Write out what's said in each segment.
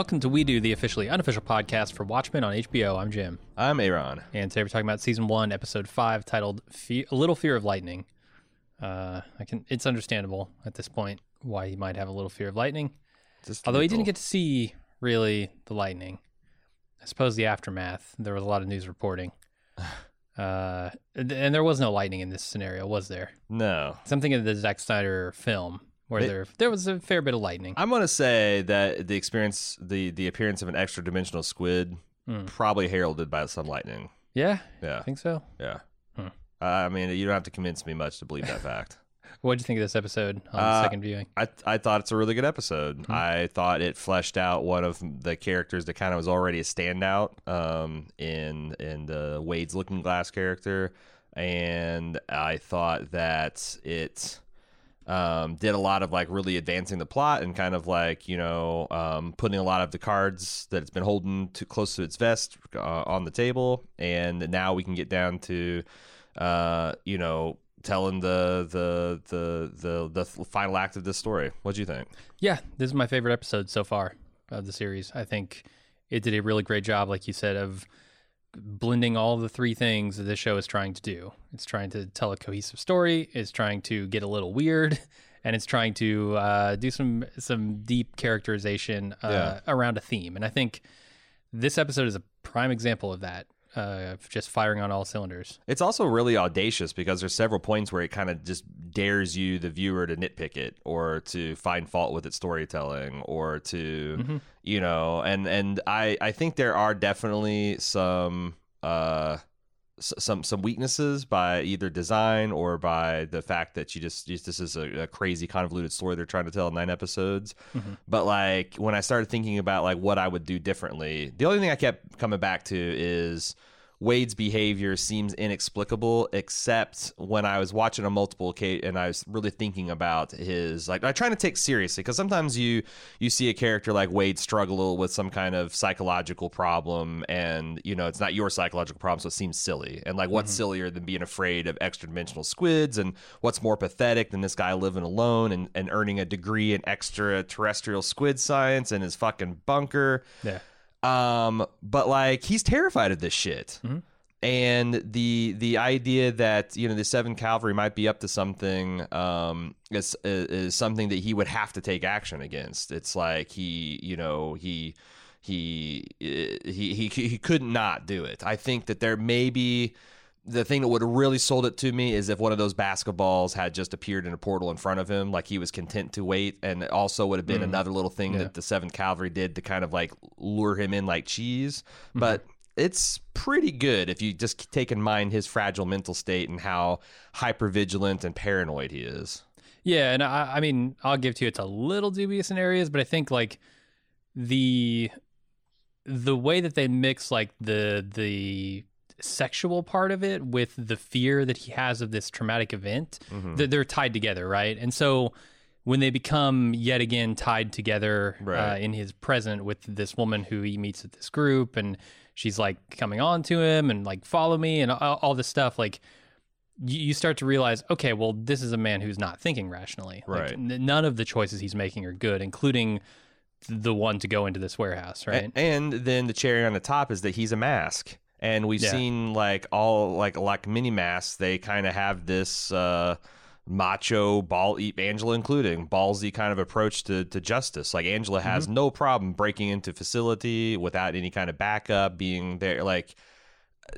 Welcome to We Do, the officially unofficial podcast for Watchmen on HBO. I'm Jim. I'm Aaron. And today we're talking about season one, episode five, titled Fe- A Little Fear of Lightning. Uh, I can. It's understandable at this point why he might have a little fear of lightning. Just Although he didn't get to see really the lightning. I suppose the aftermath. There was a lot of news reporting. Uh, and and there was no lightning in this scenario, was there? No. Something in the Zack Snyder film where there there was a fair bit of lightning. I'm gonna say that the experience, the the appearance of an extra dimensional squid, Hmm. probably heralded by some lightning. yeah, yeah, I think so. yeah. Hmm. Uh, I mean, you don't have to convince me much to believe that fact. What did you think of this episode on Uh, second viewing? I I thought it's a really good episode. Hmm. I thought it fleshed out one of the characters that kind of was already a standout um, in in the Wade's Looking Glass character, and I thought that it um, did a lot of like really advancing the plot and kind of like you know um, putting a lot of the cards that it's been holding too close to its vest uh, on the table, and now we can get down to uh, you know telling the the the the the final act of this story. What do you think? Yeah, this is my favorite episode so far of the series. I think it did a really great job, like you said, of blending all the three things that this show is trying to do. It's trying to tell a cohesive story. It's trying to get a little weird, and it's trying to uh, do some some deep characterization uh, Yeah. around a theme. And I think this episode is a prime example of that. Uh, just firing on all cylinders. It's also really audacious because there's several points where it kind of just dares you, the viewer, to nitpick it or to find fault with its storytelling or to, Mm-hmm. you know, and and I I think there are definitely some uh some some weaknesses by either design or by the fact that you just, just this is a, a crazy convoluted story they're trying to tell in nine episodes. Mm-hmm. But like when I started thinking about like what I would do differently, the only thing I kept coming back to is Wade's behavior seems inexplicable, except when I was watching a multiple occasion and I was really thinking about his like I trying to take seriously because sometimes you you see a character like Wade struggle with some kind of psychological problem, and you know it's not your psychological problem, so it seems silly. And like, what's mm-hmm. sillier than being afraid of extra dimensional squids? And what's more pathetic than this guy living alone and, and earning a degree in extraterrestrial squid science in his fucking bunker? Yeah. Um, but like he's terrified of this shit. And the the idea that you know the Seventh Cavalry might be up to something um, is, is something that he would have to take action against. It's like he you know he he he he he could not do it. I think that there may be the thing that would have really sold it to me is if one of those basketballs had just appeared in a portal in front of him, like he was content to wait, and it also would have been mm. another little thing that the Seventh Cavalry did to kind of like lure him in like cheese. Mm-hmm. But it's pretty good if you just take in mind his fragile mental state and how hyper vigilant and paranoid he is. Yeah, and I, I mean, I'll give to you, it's a little dubious in areas, but I think like the the way that they mix like the the sexual part of it with the fear that he has of this traumatic event, Mm-hmm. that they're tied together, right? And so when they become yet again tied together uh, in his present with this woman who he meets at this group, and she's like coming on to him and like follow me and all, all this stuff, like you, start to realize, okay, well, this is a man who's not thinking rationally. Like, Right. n- none of the choices he's making are good, including the one to go into this warehouse, right? A- And then the cherry on the top is that he's a mask. And we've Yeah. seen like all like like mini masks, they kind of have this uh macho ball Angela including ballsy kind of approach to, to justice. Like Angela has Mm-hmm. no problem breaking into facility without any kind of backup, being there like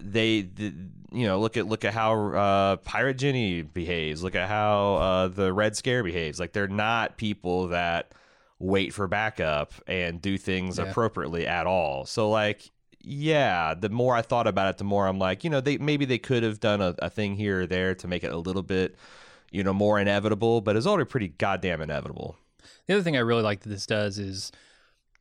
they, the, you know, look at look at how uh, Pirate Jenny behaves. Look at how uh, the Red Scare behaves. Like they're not people that wait for backup and do things Yeah. appropriately at all. So like, yeah, the more I thought about it, the more I'm like, you know, they maybe they could have done a, a thing here or there to make it a little bit, you know, more inevitable. But it's already pretty goddamn inevitable. The other thing I really like that this does is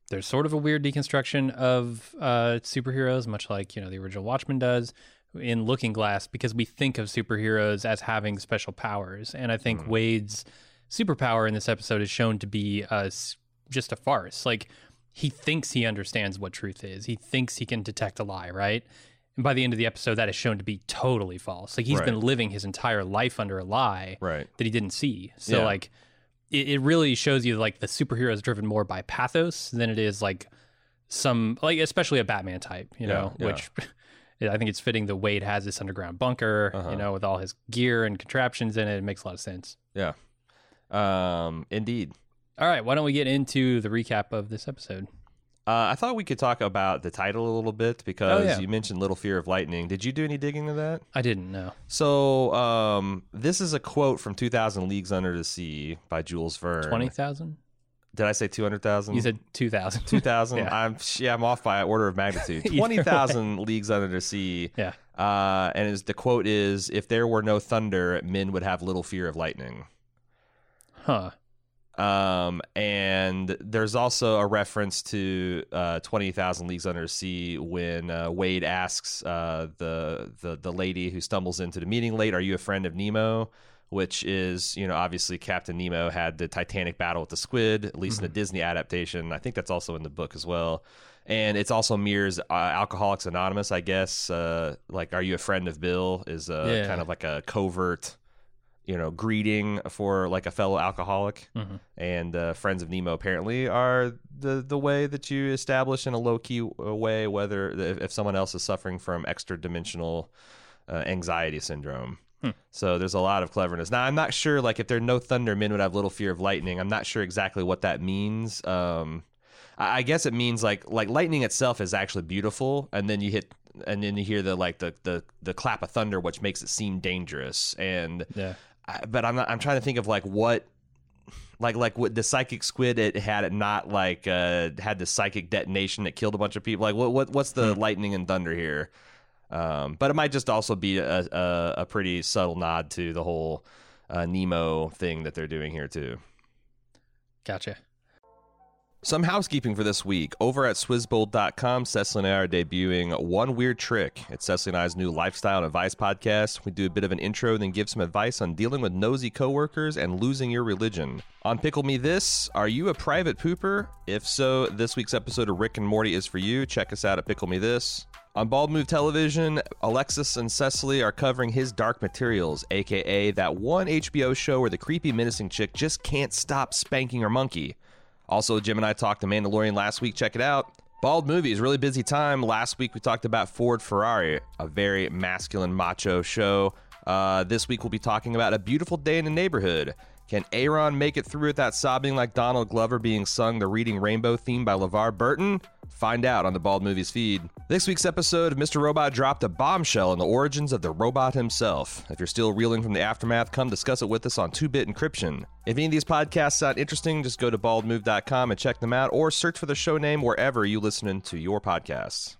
there's sort of a weird deconstruction of uh, superheroes, much like you know the original Watchmen does in Looking Glass, because we think of superheroes as having special powers, and I think Wade's superpower in this episode is shown to be uh, just a farce. Like he thinks he understands what truth is. He thinks he can detect a lie, right? And by the end of the episode, that is shown to be totally false. Like he's Right. been living his entire life under a lie Right. that he didn't see. So Yeah. like it, it really shows you like the superhero is driven more by pathos than it is like some like especially a Batman type, you Yeah, know, yeah. which I think it's fitting that Wade has this underground bunker, Uh-huh. you know, with all his gear and contraptions in it. It makes a lot of sense. Yeah. Um, indeed. All right, why don't we get into the recap of this episode? Uh, I thought we could talk about the title a little bit because Oh, yeah. you mentioned Little Fear of Lightning. Did you do any digging to that? I didn't know. So, um, this is a quote from 2000 Leagues Under the Sea by Jules Verne. Twenty thousand? Did I say 200,000? You said two thousand. 2000 Yeah. i'm yeah i'm off by order of magnitude 20000 leagues under the sea Yeah. uh, and is the quote is if there were no thunder men would have little fear of lightning Huh. Um, and there's also a reference to uh, 20,000 Leagues Under the Sea when uh, Wade asks uh, the, the the lady who stumbles into the meeting late, "Are you a friend of Nemo?" Which is, you know, obviously Captain Nemo had the Titanic battle with the squid, at least in the Disney adaptation. I think that's also in the book as well. And it's also mirrors uh, Alcoholics Anonymous, I guess. Uh, like, "Are you a friend of Bill?" is uh, Yeah. kind of like a covert you know greeting for like a fellow alcoholic Mhm. and uh, friends of nemo apparently are the the way that you establish in a low key way whether if, if someone else is suffering from extra dimensional uh, anxiety syndrome Hmm. so there's a lot of cleverness now i'm not sure like if there are no thunder men would have little fear of lightning i'm not sure exactly what that means um I I guess it means like like lightning itself is actually beautiful, and then you hit and then you hear the like the the the clap of thunder, which makes it seem dangerous. And Yeah. I, but I'm not, I'm trying to think of like what like like what the psychic squid it had it not like uh had the psychic detonation that killed a bunch of people like what what what's the lightning and thunder here um but it might just also be a a, a pretty subtle nod to the whole uh, Nemo thing that they're doing here too. Gotcha. Some housekeeping for this week. Over at Swizzbold.com, Cecily and I are debuting One Weird Trick. It's Cecily and I's new lifestyle and advice podcast. We do a bit of an intro, then give some advice on dealing with nosy coworkers and losing your religion. On Pickle Me This, are you a private pooper? If so, this week's episode of Rick and Morty is for you. Check us out at Pickle Me This. On Bald Move Television, Alexis and Cecily are covering his Dark Materials, aka that one HBO show where the creepy, menacing chick just can't stop spanking her monkey. Also, Jim and I talked to Mandalorian last week. Check it out. Bald Movies, really busy time. Last week we talked about Ford Ferrari, a very masculine, macho show. Uh, this week we'll be talking about A Beautiful Day in the Neighborhood. Can Aaron make it through without sobbing like Donald Glover being sung the Reading Rainbow theme by LeVar Burton? Find out on the Bald Movies feed. This week's episode of Mr. Robot dropped a bombshell on the origins of the robot himself. If you're still reeling from the aftermath, come discuss it with us on 2 Bit Encryption. If any of these podcasts sound interesting, just go to baldmove.com and check them out, or search for the show name wherever you listen to your podcasts.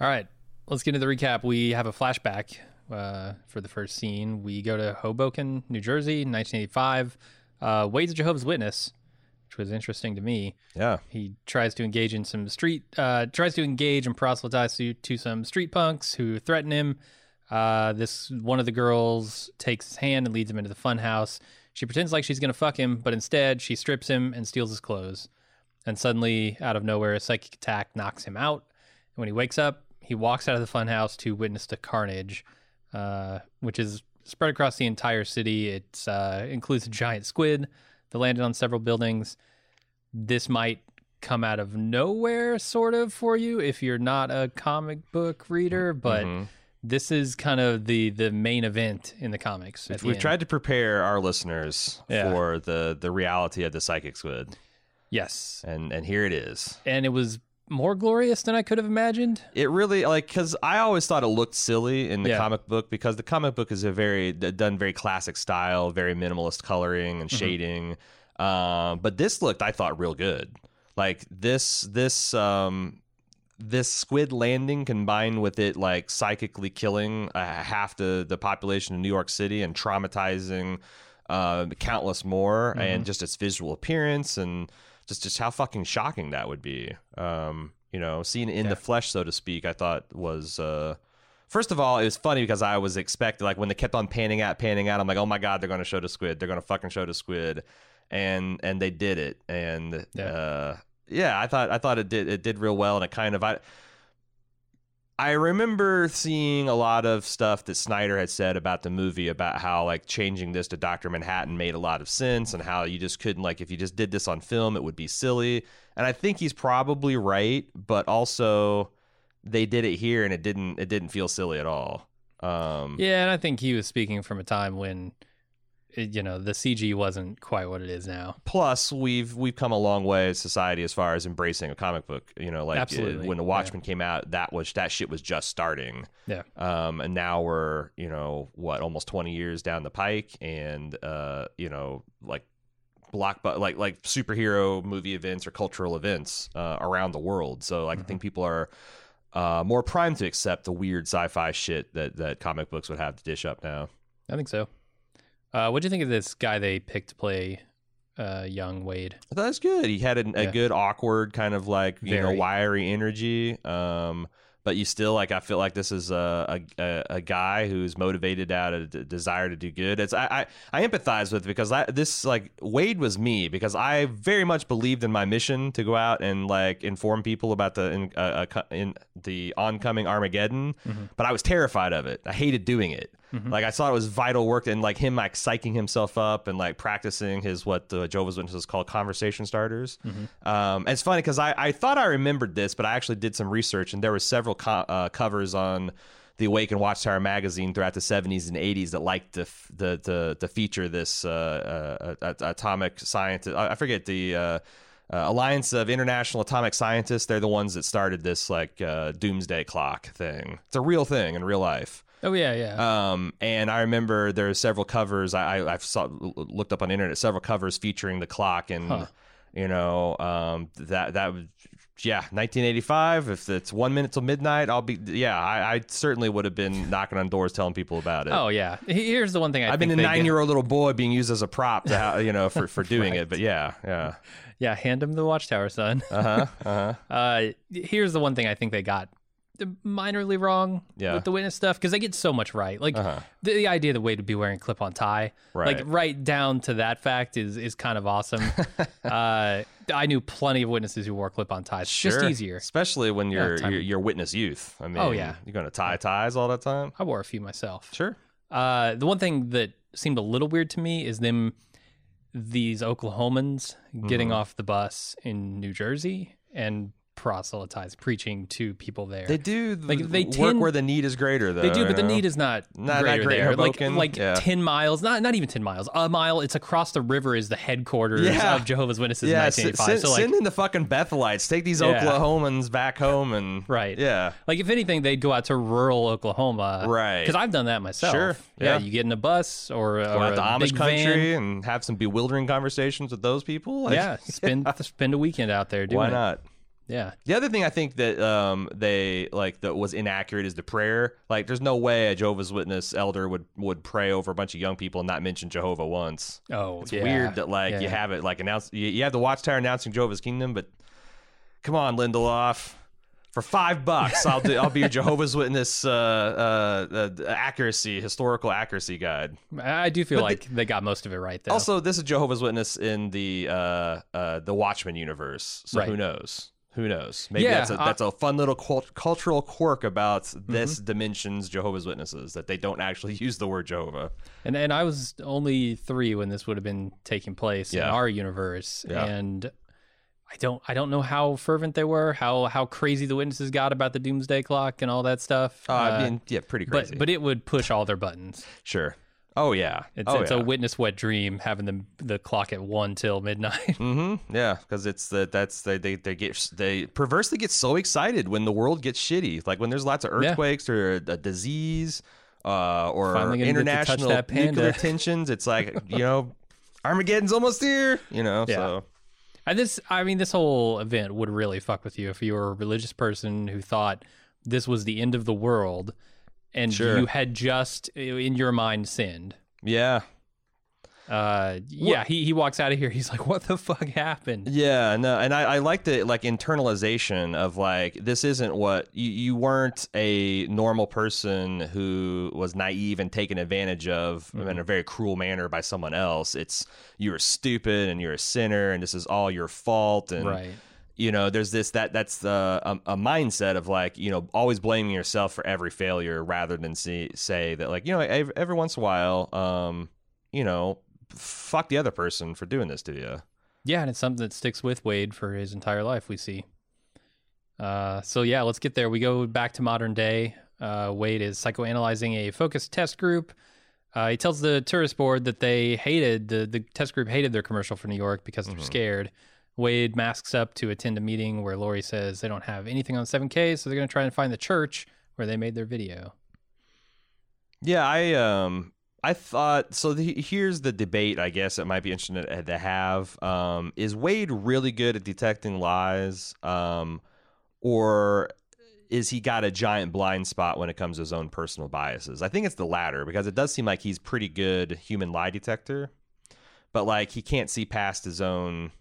All right, let's get into the recap. We have a flashback uh, for the first scene. We go to Hoboken, New Jersey, 1985. Uh, Wade's Jehovah's Witness, which was interesting to me. Yeah. He tries to engage in some street, uh, tries to engage and proselytize to, to some street punks who threaten him. Uh, this one of the girls takes his hand and leads him into the fun house. She pretends like she's gonna fuck him, but instead she strips him and steals his clothes. And suddenly, out of nowhere, a psychic attack knocks him out. And when he wakes up, he walks out of the funhouse to witness the carnage, uh, which is spread across the entire city. It uh, includes a giant squid that landed on several buildings. This might come out of nowhere, sort of, for you if you're not a comic book reader, but Mhm. this is kind of the the main event in the comics. We've tried to prepare our listeners Yeah. for the, the reality of the psychic squid, yes, and, and here it is. and it was more glorious than I could have imagined. It really like because I always thought it looked silly in the Yeah. comic book because the comic book is a very done very classic style, very minimalist coloring and shading. Um, but this looked, I thought, real good. Like this, this, um, this squid landing combined with it like psychically killing uh, half the the population of New York City and traumatizing uh, countless more, and just its visual appearance and just just how fucking shocking that would be. Um, you know, seeing in Yeah. the flesh, so to speak, I thought was. Uh, First of all, it was funny because I was expecting, like, when they kept on panning out, panning out, I'm like, oh my god, they're going to show the squid, they're going to fucking show the squid, and and they did it, and Yeah. uh, yeah, I thought I thought it did it did real well, and it kind of I I remember seeing a lot of stuff that Snyder had said about the movie about how like changing this to Doctor Manhattan made a lot of sense and how you just couldn't like if you just did this on film it would be silly. And I think he's probably right, but also they did it here and it didn't it didn't feel silly at all. Um, Yeah, and I think he was speaking from a time when, you know, the CG wasn't quite what it is now. plus we've we've come a long way as society as far as embracing a comic book you know like uh, Absolutely, when the yeah. watchmen came out that was that shit was just starting Yeah. um and now we're you know what almost 20 years down the pike and uh you know like block but like like superhero movie events or cultural events uh, around the world so like i think people are uh, more primed to accept the weird sci-fi shit that that comic books would have to dish up now I think so. Uh, what do you think of this guy they picked to play uh, young Wade? I thought it was good. He had a, a Yeah. good, awkward kind of like you know wiry energy. Um, but you still like I feel like this is a a, a, guy who's motivated out of a desire to do good. It's I I, I empathize with because I, this like Wade was me because I very much believed in my mission to go out and like inform people about the in, uh, uh, in the oncoming Armageddon. But I was terrified of it. I hated doing it. Like I thought it was vital work and like him like psyching himself up and like practicing his what the Jehovah's Witnesses call conversation starters. Um, and it's funny because I, I thought I remembered this, but I actually did some research and there were several co- uh, covers on the Awaken Watchtower magazine throughout the 70s and 80s that liked to f- the, the to feature this uh, uh, atomic scientist. I I forget the. Uh, uh, Alliance of International Atomic Scientists. They're the ones that started this like uh, doomsday clock thing. It's a real thing in real life. Oh yeah, yeah. Um, and I remember there are several covers I, I I've saw looked up on the internet several covers featuring the clock and Huh. you know um, that that was yeah 1985 if it's one minute till midnight I'll be yeah I, I certainly would have been knocking on doors telling people about it. oh yeah. Here's the one thing I I've been a nine year old little boy being used as a prop to how, you know for for doing it but yeah yeah Yeah, hand him the watchtower, son. uh huh uh huh Uh, here's the one thing I think they got minorly wrong Yeah. with the witness stuff because they get so much right. Like Uh-huh. the, the idea that Wade would be wearing clip on tie, like Right. right down to that fact is is kind of awesome. uh, I knew plenty of witnesses who wore clip on ties. Just Sure. easier. especially when you're time- you're, you're witness youth. I mean, Oh, yeah. you're going to tie ties all the time. I wore a few myself. Sure. Uh, the one thing that seemed a little weird to me is them, these Oklahomans getting Mm-hmm. off the bus in New Jersey and proselytize, preaching to people there. They do Like, they work tend- where the need is greater, though. They do, but the know? need is not Not that greater great there. Like, Hoboken, like yeah. ten miles, not not even ten miles, a mile. It's across the river is the headquarters Yeah. of Jehovah's Witnesses Yeah, in s- 1985. send, so like, send in the fucking Bethelites. Take these Yeah. Oklahomans back home and Right. Yeah, like if anything, they'd go out to rural Oklahoma, Right. Because I've done that myself. Sure, Yeah, you get in a bus or, or out a to Amish country van. and have some bewildering conversations with those people. Like, yeah, spend spend a weekend out there doing why it. not? Yeah, The other thing I think that um, they like that was inaccurate is the prayer. Like, there's no way a Jehovah's Witness elder would would pray over a bunch of young people and not mention Jehovah once. Oh, It's yeah. weird that like you have it like announce you, you have the Watchtower announcing Jehovah's Kingdom, but come on, Lindelof. For five bucks, I'll do. I'll be a Jehovah's Witness uh, uh, uh, accuracy, historical accuracy guide. I do feel like they got most of it right though. Also, this is Jehovah's Witness in the uh, uh, the Watchmen universe, so Right. who knows? Who knows? Maybe Yeah, that's a, I- that's a fun little cult- cultural quirk about Mm-hmm. this dimension's Jehovah's Witnesses that they don't actually use the word Jehovah. And and I was only three when this would have been taking place in our universe, Yeah. and I don't I don't know how fervent they were, how how crazy the witnesses got about the doomsday clock and all that stuff. Uh, I mean, yeah, pretty crazy. but but it would push all their buttons. sure. Oh yeah. It's, oh, it's yeah. a witness wet dream having the the clock at one till midnight. Mm-hmm. Yeah, because it's the that's they, they they get they perversely get so excited when the world gets shitty, like when there's lots of Yeah. earthquakes or a disease, uh, or Finally gonna get to touch international that nuclear tensions. It's like you know, Armageddon's almost here. You know, Yeah. so And this, I mean, this whole event would really fuck with you if you were a religious person who thought this was the end of the world, and Sure. you had just in your mind sinned. yeah, Uh, yeah, he, he walks out of here. He's like, "What the fuck happened?" Yeah, no, and I, I like the like internalization of like this isn't what you, you weren't a normal person who was naive and taken advantage of in a very cruel manner by someone else. It's you're stupid and you're a sinner and this is all your fault and Right. You know, there's this that that's the a, a mindset of like you know always blaming yourself for every failure rather than see, say that like you know every, every once in a while, um, you know, fuck the other person for doing this to you. Yeah, and it's something that sticks with Wade for his entire life. We see. Uh, so yeah, let's get there. We go back to modern day. Uh, Wade is psychoanalyzing a focus test group. Uh, he tells the tourist board that they hated the the test group hated their commercial for New York because they're scared. Wade masks up to attend a meeting where Lori says they don't have anything on 7K, so they're going to try and find the church where they made their video. Yeah, I um I thought so. The, here's the debate. I guess it might be interesting to, to have. Um, is Wade really good at detecting lies, um, or is he got a giant blind spot when it comes to his own personal biases? I think it's the latter because it does seem like he's pretty good human lie detector, but like he can't see past his own,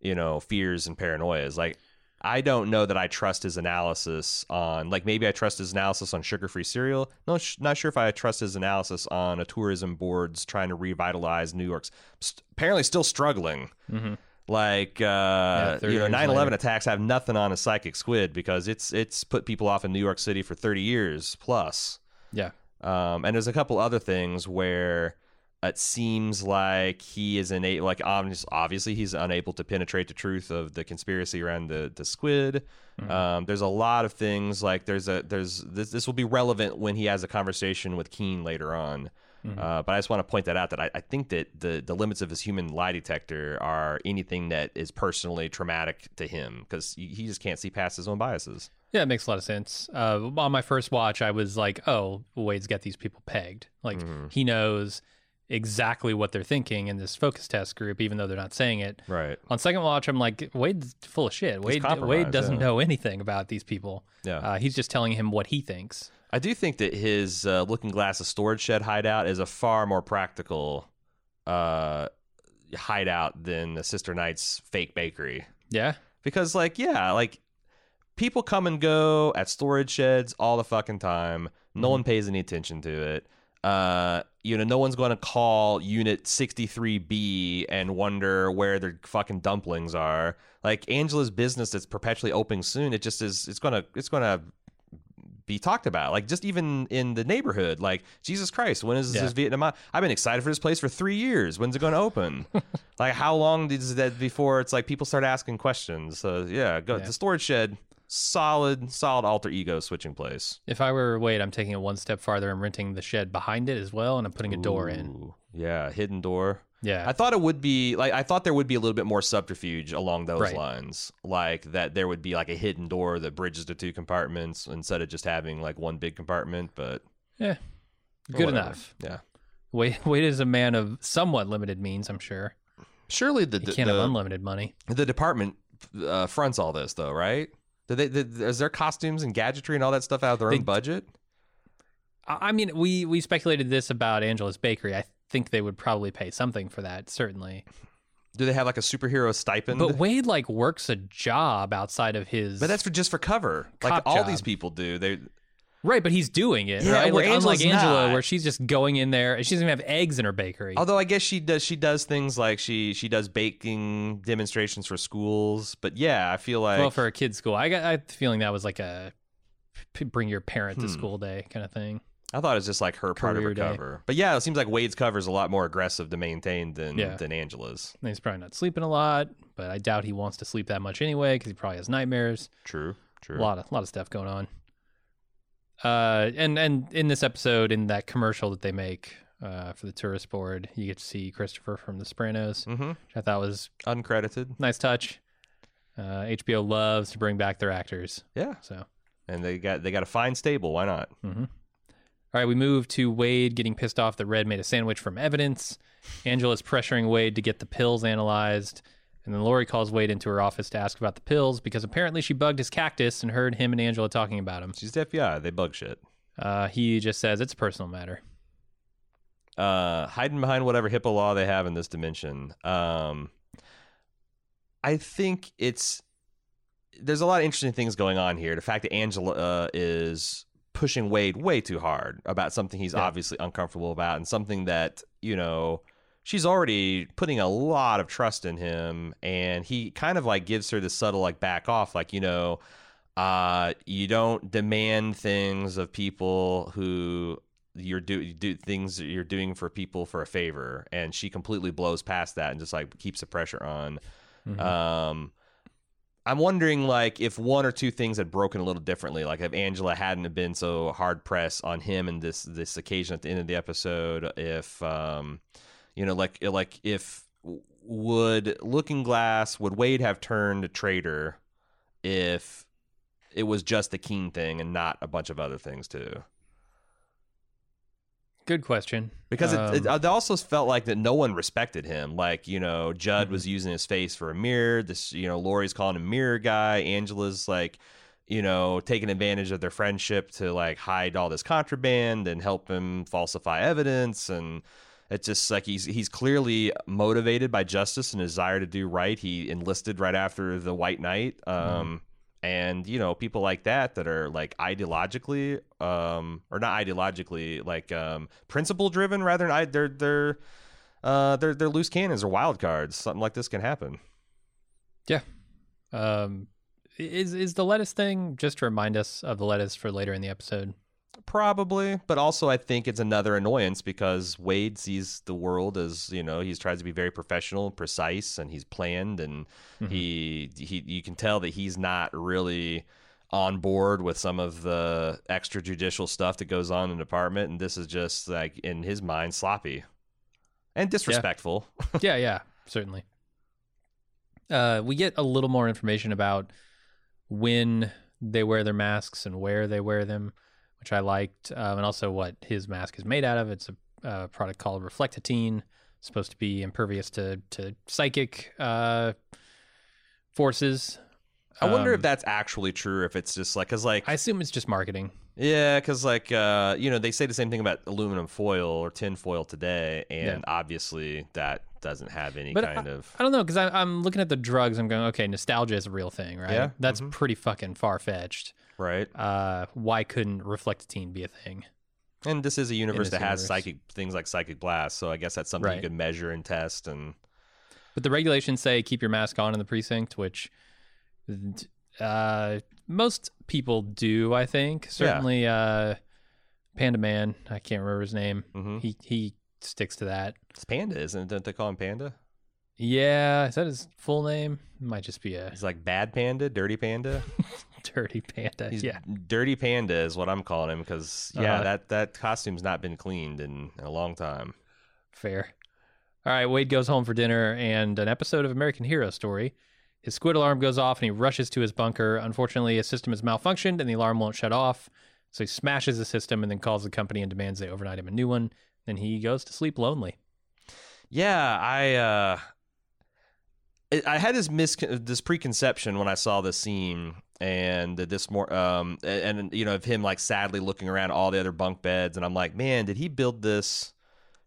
you know, fears and paranoias. Like I don't know that I trust his analysis on like maybe I trust his analysis on sugar-free cereal. No, sh- not sure if I trust his analysis on a tourism board's trying to revitalize New York's st- apparently still struggling. Mm-hmm. Like uh, 30 you know, years 9/11 later. attacks have nothing on a psychic squid because it's it's put people off in New York City for 30 years plus. Yeah. Um, and there's a couple other things where it seems like he is innate, like obviously he's unable to penetrate the truth of the conspiracy around the the squid. Um, there's a lot of things like there's a there's this this will be relevant when he has a conversation with Keene later on. Uh, but I just want to point that out that I, I think that the the limits of his human lie detector are anything that is personally traumatic to him because he he just can't see past his own biases. Yeah, it makes a lot of sense. Uh, on my first watch, I was like, "Oh, Wade's got these people pegged. Like he knows exactly what they're thinking in this focus test group, even though they're not saying it." Right. On second watch, I'm like, "Wade's full of shit. Wade Wade doesn't yeah. know anything about these people. Yeah. uh, he's just telling him what he thinks." I do think that his uh, Looking Glass, a storage shed hideout, is a far more practical uh, hideout than the Sister Night's fake bakery. Yeah, Because, like, yeah, like people come and go at storage sheds all the fucking time. No one pays any attention to it. Uh, you know, no one's going to call Unit 63B and wonder where their fucking dumplings are. Like Angela's business that's perpetually opening soon, it just is. It's gonna. It's gonna be talked about. Like just even in the neighborhood, like Jesus Christ, when is Yeah. this Vietnam? I've been excited for this place for three years. When's it going to open? like how long is that before it's like people start asking questions? So yeah, go Yeah. the storage shed. Solid, solid alter ego switching place. if I were Wade, I'm taking it one step farther. I'm renting the shed behind it as well, and I'm putting a door in. Ooh, Yeah, hidden door. Yeah, I thought it would be like I thought there would be a little bit more subterfuge along those Right. lines, like that there would be like a hidden door that bridges the two compartments instead of just having like one big compartment. But yeah, good whatever. enough. Yeah, Wade, Wade is a man of somewhat limited means. I'm sure surely the he can't have the, unlimited money. the department uh, fronts all this though, right? Do they, th is their costumes and gadgetry and all that stuff out of their They- own budget? I mean, we we speculated this about Angela's Bakery. I think they would probably pay something for that, certainly. Do they have like a superhero stipend? But Wade like works a job outside of his. But that's for just for cover. Like all job. these people do. They right, but he's doing it. Yeah, right, like, unlike Angela, not. where she's just going in there and she doesn't even have eggs in her bakery. Although I guess she does she does things like she she does baking demonstrations for schools. But yeah, I feel like well, for a kid's school, I got I feeling that was like a bring your parent to Hmm. school day kind of thing. I thought it was just like her part of her day. cover. But yeah, it seems like Wade's cover is a lot more aggressive to maintain than Yeah. than Angela's. And he's probably not sleeping a lot, but I doubt he wants to sleep that much anyway because he probably has nightmares. True. True. A lot of lot of stuff going on. Uh, and and in this episode, in that commercial that they make uh, for the tourist board, you get to see Christopher from The Sopranos, Mm-hmm. which I thought was Uncredited. nice touch. Uh, HBO loves to bring back their actors, Yeah. so. And they got they got a fine stable. Why not? hmm All right, we move to Wade getting pissed off that Red made a sandwich from evidence. Angela's pressuring Wade to get the pills analyzed. And then Lori calls Wade into her office to ask about the pills because apparently she bugged his cactus and heard him and Angela talking about him. She's the FBI. They bug shit. Uh, he just says it's a personal matter. uh, hiding behind whatever HIPAA law they have in this dimension. Um, I think it's there's a lot of interesting things going on here. The fact that Angela uh, is pushing Wade way too hard about something he's Yeah. obviously uncomfortable about, and something that you know she's already putting a lot of trust in him and he kind of like gives her the subtle like back off like you know uh you don't demand things of people who you're do, do things that you're doing for people for a favor and she completely blows past that and just like keeps the pressure on Mhm. um I'm wondering like if one or two things had broken a little differently, like if Angela hadn't have been so hard pressed on him in this this occasion at the end of the episode, if um you know like like if would Looking Glass would Wade have turned traitor if it was just the Keene thing and not a bunch of other things too? Good question. Because it, it, Um, it also felt like that no one respected him. Like, you know, Judd Mm-hmm. was using his face for a mirror. This, you know, Lori's calling him mirror guy. Angela's like, you know, taking advantage of their friendship to like hide all this contraband and help him falsify evidence. And it's just like he's he's clearly motivated by justice and desire to do right. He enlisted right after the White Night. Mm-hmm. Um, and you know people like that that are like ideologically um or not ideologically like um principle driven rather than I they're they're uh they're they're loose cannons or wild cards something like this can happen Yeah. um, is is the lettuce thing just to remind us of the lettuce for later in the episode? Probably but also i think it's another annoyance because wade sees the world as you know he tries to be very professional and precise and he's planned and he he you can tell that he's not really on board with some of the extrajudicial stuff that goes on in the department. And this is just like in his mind sloppy and disrespectful. Yeah, yeah, certainly. Uh, we get a little more information about when they wear their masks and where they wear them, which I liked, um, and also what his mask is made out of. It's a uh, product called Reflectatine, supposed to be impervious to to psychic uh, forces. i wonder if Um, that's actually true or if it's just like because like I assume it's just marketing. Yeah, because like uh, you know they say the same thing about aluminum foil or tin foil today, and Yeah. obviously that doesn't have any But kind of. I don't know because I'm looking at the drugs. I'm going, okay, nostalgia is a real thing, right? Yeah, That's mhm. pretty fucking far fetched. Right, Uh, why couldn't reflectatine be a thing? and this is a universe that has psychic things like psychic blast, so I guess that's something you Right. could measure and test. And But the regulations say keep your mask on in the precinct, which uh, most people do. I think certainly uh, Panda Man. I can't remember his name. mhm. He he sticks to that. it's Panda, isn't it? Don't they call him Panda? Yeah, is that his full name? Might just be a He's like bad panda, dirty panda. dirty panda. He's yeah, dirty panda is what I'm calling him because yeah, Uh-huh. that that costume's not been cleaned in, in a long time. fair. All right, Wade goes home for dinner and an episode of American Hero Story. His squid alarm goes off and he rushes to his bunker. Unfortunately, his system has malfunctioned and the alarm won't shut off. So he smashes the system and then calls the company and demands they overnight him a new one. Then he goes to sleep lonely. Yeah, I uh I- had this mis this preconception when I saw this scene and this more um and, you know of him like sadly looking around all the other bunk beds and I'm like, man, did he build this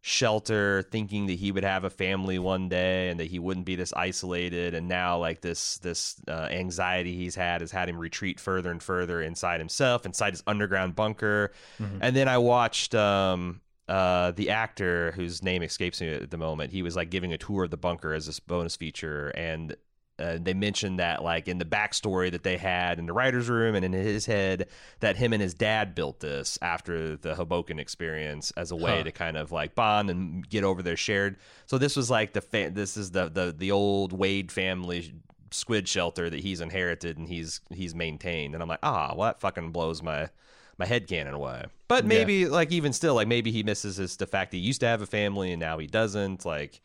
shelter thinking that he would have a family one day and that he wouldn't be this isolated and now like this this uh, anxiety he's had has had him retreat further and further inside himself inside his underground bunker Mhm. and then I watched um uh the actor whose name escapes me at the moment he was like giving a tour of the bunker as this bonus feature and uh, they mentioned that like in the backstory that they had in the writer's room and in his head that him and his dad built this after the Hoboken experience as a way Huh. to kind of like bond and get over their shared. So this was like the fa- this is the the the old Wade family squid shelter that he's inherited and he's he's maintained. And I'm like, ah, well that fucking blows my my head canon away. But Yeah. maybe like even still, like maybe he misses his the fact that he used to have a family and now he doesn't. Like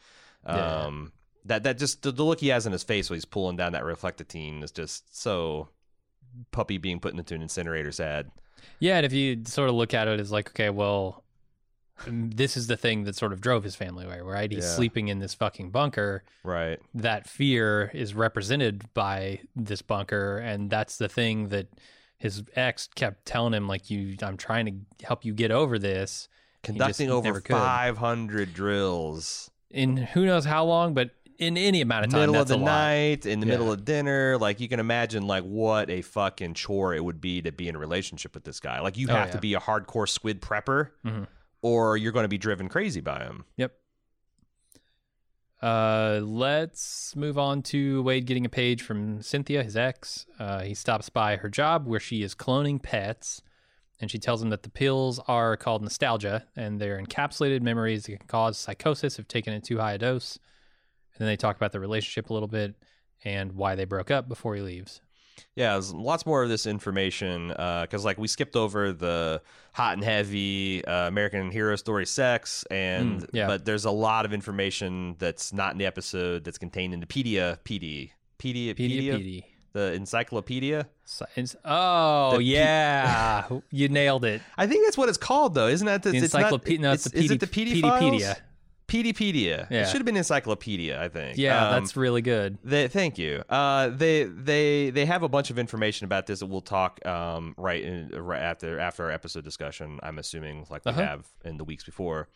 Yeah. um that that just the, the look he has in his face when he's pulling down that reflectatine is just so puppy being put into an incinerator sad. Yeah, and if you sort of look at it as like, okay, well, mm, this is the thing that sort of drove his family away, right? He's Yeah. sleeping in this fucking bunker. Right. That fear is represented by this bunker, and that's the thing that his ex kept telling him, like, "You, I'm trying to help you get over this." Conducting over 500 drills. In who knows how long, but in any amount of time, In the middle of the night, in the Yeah. middle of dinner. Like you can imagine like what a fucking chore it would be to be in a relationship with this guy. Like you Oh, have to be a hardcore squid prepper Mhm. or you're going to be driven crazy by him. Yep. Uh, let's move on to Wade getting a page from Cynthia, his ex. Uh, he stops by her job where she is cloning pets, and she tells him that the pills are called nostalgia and they're encapsulated memories that can cause psychosis if taken at too high a dose. And then they talk about the relationship a little bit and why they broke up before he leaves. Yeah, there's lots more of this information because, like, we skipped over the hot and heavy uh, American hero story sex, and Mm, yeah. but there's a lot of information that's not in the episode that's contained in the pedia, PD, pedia, Pedia, the encyclopedia. Science. Oh, The yeah. you nailed it. I think that's what it's called, though, isn't that? The, The it's not- encyclopedia. No, it's, the is it the PD, PD Peteypedia. Yeah. It should have been encyclopedia, I think. Yeah, Um, that's really good. They, thank you. Uh, they they they have a bunch of information about this that we'll talk um, right, in, right after after our episode discussion. I'm assuming like we Uh-huh. have in the weeks before.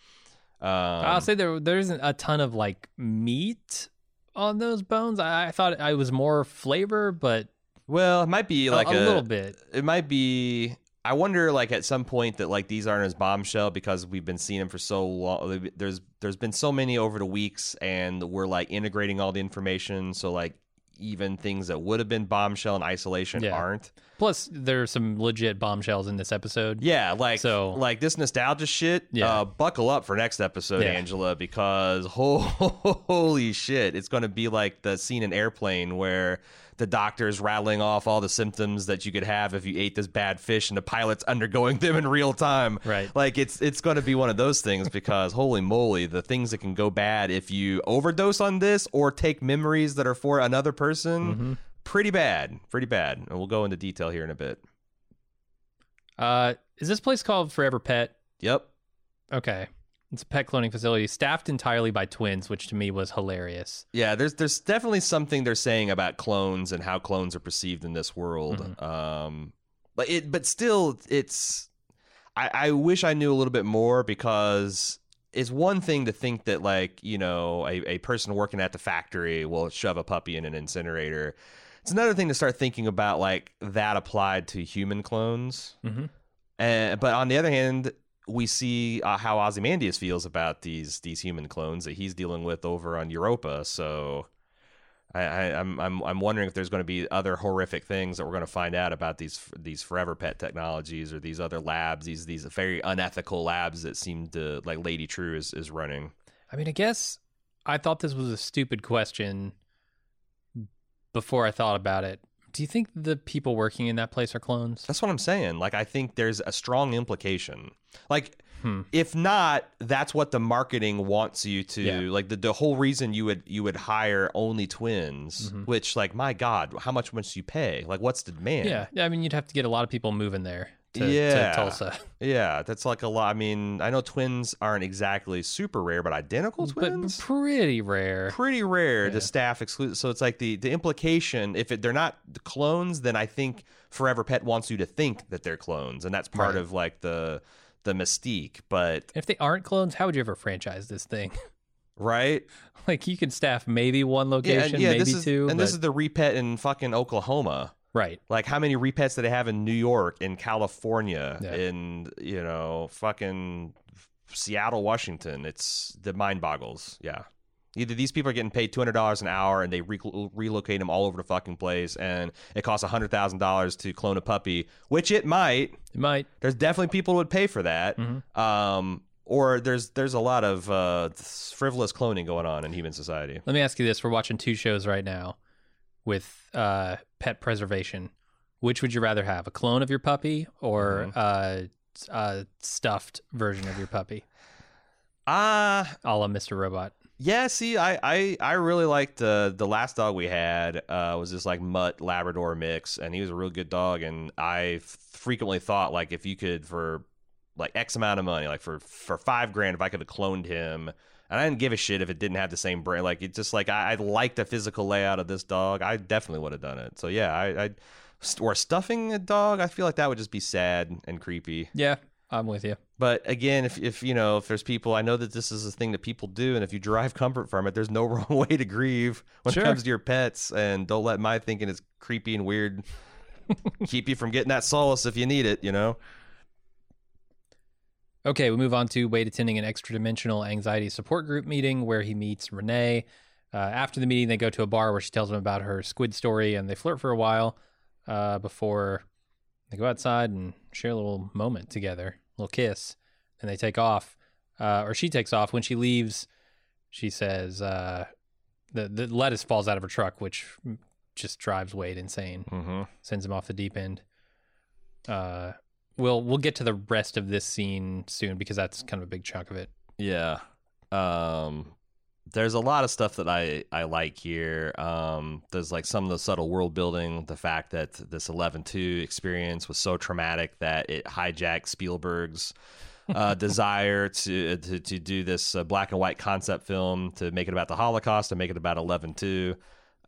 Um, I'll say there there isn't a ton of like meat on those bones. I, I thought I was more flavor, but well, it might be a- like a, little bit. It might be. I wonder, like at some point, that like these aren't as bombshell because we've been seeing them for so long. There's there's been so many over the weeks, and we're like integrating all the information. So like even things that would have been bombshell in isolation Yeah. aren't. Plus, there are some legit bombshells in this episode. Yeah, like So- like this nostalgia shit. Yeah. Uh, buckle up for next episode, Yeah. Angela, because holy shit, it's going to be like the scene in Airplane where the doctor's rattling off all the symptoms that you could have if you ate this bad fish, and the pilot's undergoing them in real time. Right. Like it's it's going to be one of those things because holy moly, the things that can go bad if you overdose on this or take memories that are for another person. Mhm. Pretty bad, pretty bad, and we'll go into detail here in a bit. Uh, is this place called Forever Pet? Yep. Okay. It's a pet cloning facility staffed entirely by twins, which to me was hilarious. Yeah, there's there's definitely something they're saying about clones and how clones are perceived in this world. Mm-hmm. Um, but it but still, it's I, I wish I knew a little bit more because it's one thing to think that like you know a, a person working at the factory will shove a puppy in an incinerator. It's another thing to start thinking about like that applied to human clones. Mhm. And but on the other hand, we see uh, how Ozymandias feels about these these human clones that he's dealing with over on Europa. So I, I, I'm I'm I'm wondering if there's going to be other horrific things that we're going to find out about these these forever pet technologies or these other labs, these these very unethical labs that seem to like Lady Trieu is is running. I mean, I guess I thought this was a stupid question before I thought about it. Do you think the people working in that place are clones? That's what I'm saying. Like I think there's a strong implication. Like Hmm. if not, that's what the marketing wants you to Yeah. like the, the whole reason you would you would hire only twins, Mhm. which like my God, how much must you pay? Like what's the demand? Yeah. I mean, you'd have to get a lot of people moving there to, Yeah. to Tulsa. Yeah, that's like a lot. I mean, I know twins aren't exactly super rare, but identical twins? But pretty rare. pretty rare Yeah. to staff exclusive. So it's like the the implication if it, they're not clones, then I think Forever Pet wants you to think that they're clones, and that's part Right. of like the the mystique. But If they aren't clones, how would you ever franchise this thing? right, like you can staff maybe one location, and yeah. maybe This is two. and but- this is the repet in fucking Oklahoma. Right. Like how many repets do they have in New York, in California, Yeah. in you know fucking Seattle, Washington? It's the mind boggles. Yeah. Either these people are getting paid two hundred dollars an hour and they re- relocate them all over the fucking place, and it costs hundred thousand dollars to clone a puppy, which it might. It might. There's definitely people who would pay for that. Mhm. Um, or there's there's a lot of uh, frivolous cloning going on in human society. Let me ask you this: We're watching two shows right now with uh, pet preservation. Which would you rather have, a clone of your puppy or Mhm. uh, a stuffed version of your puppy, Ah. a la Mr. Robot? Yeah, see, I I, I really liked the the last dog we had uh, was this like mutt Labrador mix, and he was a real good dog. And I frequently thought like if you could for like X amount of money, like for for five grand, if I could have cloned him, and I didn't give a shit if it didn't have the same brain. Like it just like I, I liked the physical layout of this dog. I definitely would have done it. So yeah, I, I or stuffing a dog, I feel like that would just be sad and creepy. Yeah, I'm with you. But again, if if you know if there's people, I know that this is a thing that people do, and if you derive comfort from it, there's no wrong way to grieve when Sure. it comes to your pets. And don't let my thinking is creepy and weird keep you from getting that solace if you need it. You know. Okay, we move on to Wade attending an extra dimensional anxiety support group meeting where he meets Renee. Uh, after the meeting, they go to a bar where she tells him about her squid story and they flirt for a while uh, before they go outside and share a little moment together, a little kiss, and they take off. Uh, or she takes off. When she leaves, she says uh, the, the lettuce falls out of her truck, which just drives Wade insane, Mm-hmm. sends him off the deep end. Uh, we'll we'll get to the rest of this scene soon because that's kind of a big chunk of it. Yeah. Um there's a lot of stuff that I I like here. Um there's like some of the subtle world building, the fact that this 11-2 experience was so traumatic that it hijacked Spielberg's uh, desire to, to to do this uh, black and white concept film to make it about the Holocaust to make it about 11-2.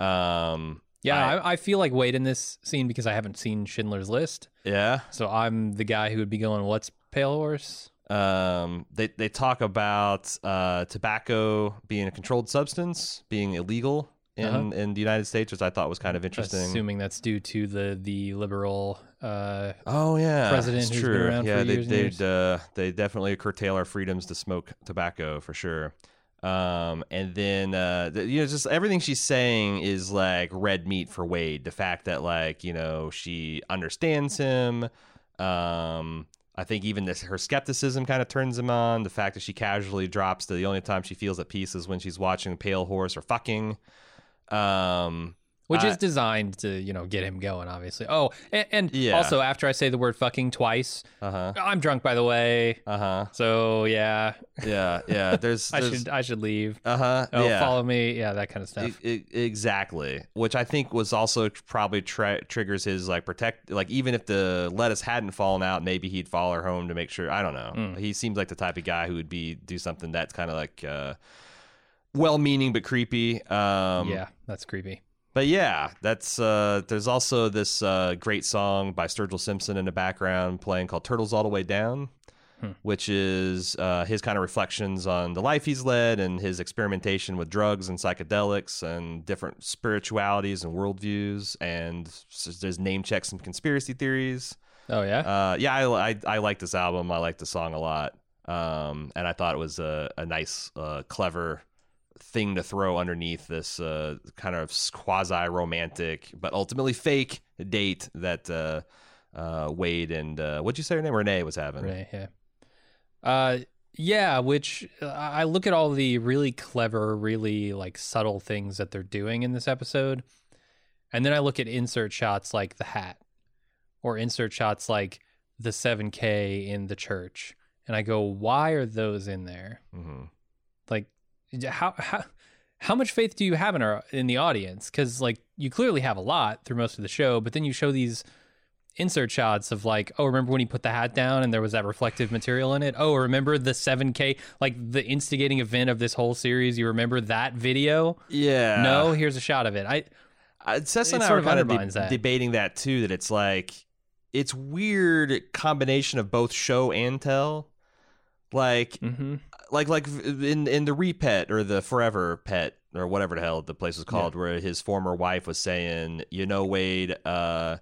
Um Yeah, I- I, I feel like Wade in this scene because I haven't seen Schindler's List, yeah. so I'm the guy who would be going, "What's Pale Horse?" Um, they they talk about uh, tobacco being a controlled substance, being illegal in, Uh-huh. in the United States, which I thought was kind of interesting. Assuming that's due to the the liberal. Uh, oh yeah, president who's been true. around for yeah, they years and they uh, they definitely curtail our freedoms to smoke tobacco for sure. Um, and then uh, the, you know, just everything she's saying is like red meat for Wade. The fact that like you know she understands him. Um, I think even this her skepticism kind of turns him on. The fact that she casually drops to the only time she feels at peace is when she's watching Pale Horse or fucking. Um, which I- is designed to you know get him going, obviously. Oh, and, and Yeah. also after I say the word "fucking" twice, uh huh, I'm drunk, by the way. uh huh, So yeah, yeah, yeah. There's, I there's should I should leave. uh huh, Oh, yeah. follow me. Yeah, that kind of stuff. E- e- exactly which i think was also probably tra- triggers his like protect like even if the lettuce hadn't fallen out maybe he'd follow her home to make sure i don't know Mm. he seems like the type of guy who would be do something that's kind of like uh well-meaning but creepy um yeah, that's creepy. But yeah that's uh there's also this uh great song by sturgill simpson in the background playing called turtles all the way down Hmm. which is uh, his kind of reflections on the life he's led and his experimentation with drugs and psychedelics and different spiritualities and worldviews. And there's name checks and conspiracy theories. Oh yeah. Uh, yeah, I, I, I like this album. I like the song a lot. Um, and I thought it was a, a nice, uh, clever thing to throw underneath this uh, kind of quasi romantic, but ultimately fake date that uh, uh, Wade and uh, what'd you say her name? Renee was having. Renee, yeah. Uh, yeah, which uh, I look at all the really clever, really like subtle things that they're doing in this episode, and then I look at insert shots like the hat, or insert shots like the 7K in the church, and I go, why are those in there? hmm Like, how how how much faith do you have in our in the audience? Because like you clearly have a lot through most of the show, but then you show these insert shots of like, oh, remember when he put the hat down and there was that reflective material in it? Oh, remember the 7K, like the instigating event of this whole series? You remember that video? Yeah. no, here's a shot of it. I Uh, It and I were of kind of de- that. debating that too. That it's like it's weird combination of both show and tell. Like mhm. Like like in in the repet or the forever pet or whatever the hell the place was called where his former wife was saying you know wade uh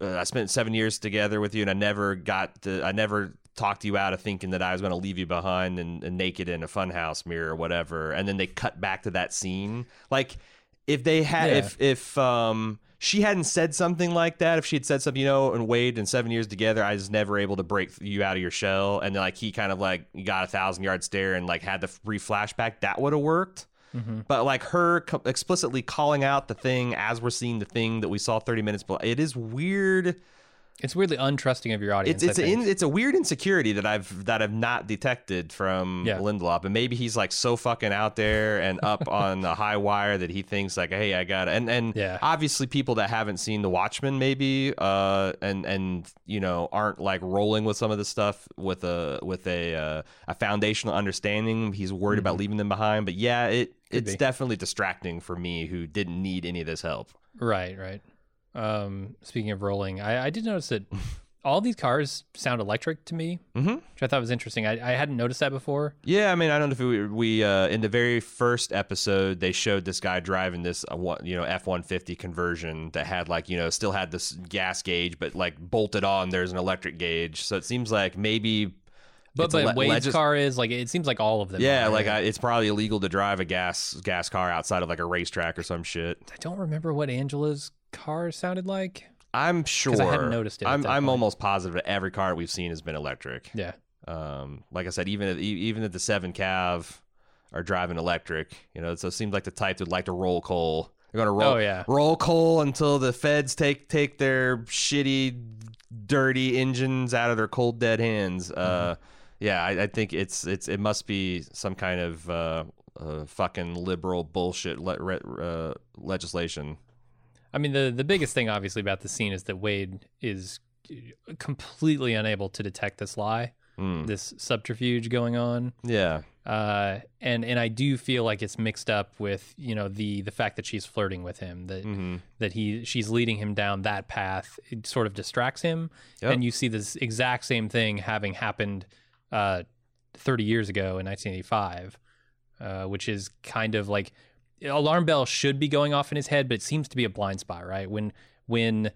uh, i spent seven years together with you and i never got to i never talked you out of thinking that i was going to leave you behind and, and naked in a funhouse mirror or whatever. And then they cut back to that scene. Like if they had Yeah. if if um she hadn't said something like that, if she had said something, you know, and Wade in seven years together, I was never able to break you out of your shell, and then like he kind of like got a thousand yard stare and like had the free flashback, that would have worked. Mhm. But like her co- explicitly calling out the thing as we're seeing the thing that we saw thirty minutes below, it is weird. It's weirdly untrusting of your audience. It's it's in, it's a weird insecurity that I've that I've not detected from Yeah. Lindelof, and maybe he's like so fucking out there and up on the high wire that he thinks like, hey, I got to and and Yeah. obviously people that haven't seen The Watchmen maybe uh and and you know aren't like rolling with some of the stuff with a with a uh, a foundational understanding. He's worried about leaving them behind, but yeah, it Mm-hmm. Could it's be. definitely distracting for me who didn't need any of this help. Right, right. Um, speaking of rolling, I, I did notice that all these cars sound electric to me, Mm-hmm. which I thought was interesting. I, I hadn't noticed that before. Yeah, I mean, I don't know if we, we uh, in the very first episode they showed this guy driving this uh, you know F one fifty conversion that had like you know still had this gas gauge, but like bolted on there's an electric gauge. So it seems like maybe But but le- Wade's legis- car is like it seems like all of them. Yeah, like I, it's probably illegal to drive a gas gas car outside of like a racetrack or some shit. I don't remember what Angela's car sounded like. I'm sure. I hadn't noticed it I'm I'm almost positive that every car we've seen has been electric. Yeah. Um, like I said, even if, even if the seven Cav are driving electric, you know, so it seems like the type that would like to roll coal. They're gonna roll Oh, yeah. roll coal until the feds take take their shitty, dirty engines out of their cold dead hands. Mm-hmm. Uh, yeah, I, I think it's it's it must be some kind of uh, uh, fucking liberal bullshit le- re- uh, legislation. I mean, the the biggest thing obviously about the scene is that Wade is completely unable to detect this lie, Mm. this subterfuge going on. Yeah, Uh, and and I do feel like it's mixed up with you know the the fact that she's flirting with him that hmm that he she's leading him down that path. It sort of distracts him, Yep. and you see this exact same thing having happened uh, 30 years ago in 1985, uh, which is kind of like alarm bell should be going off in his head, but it seems to be a blind spot, right? When when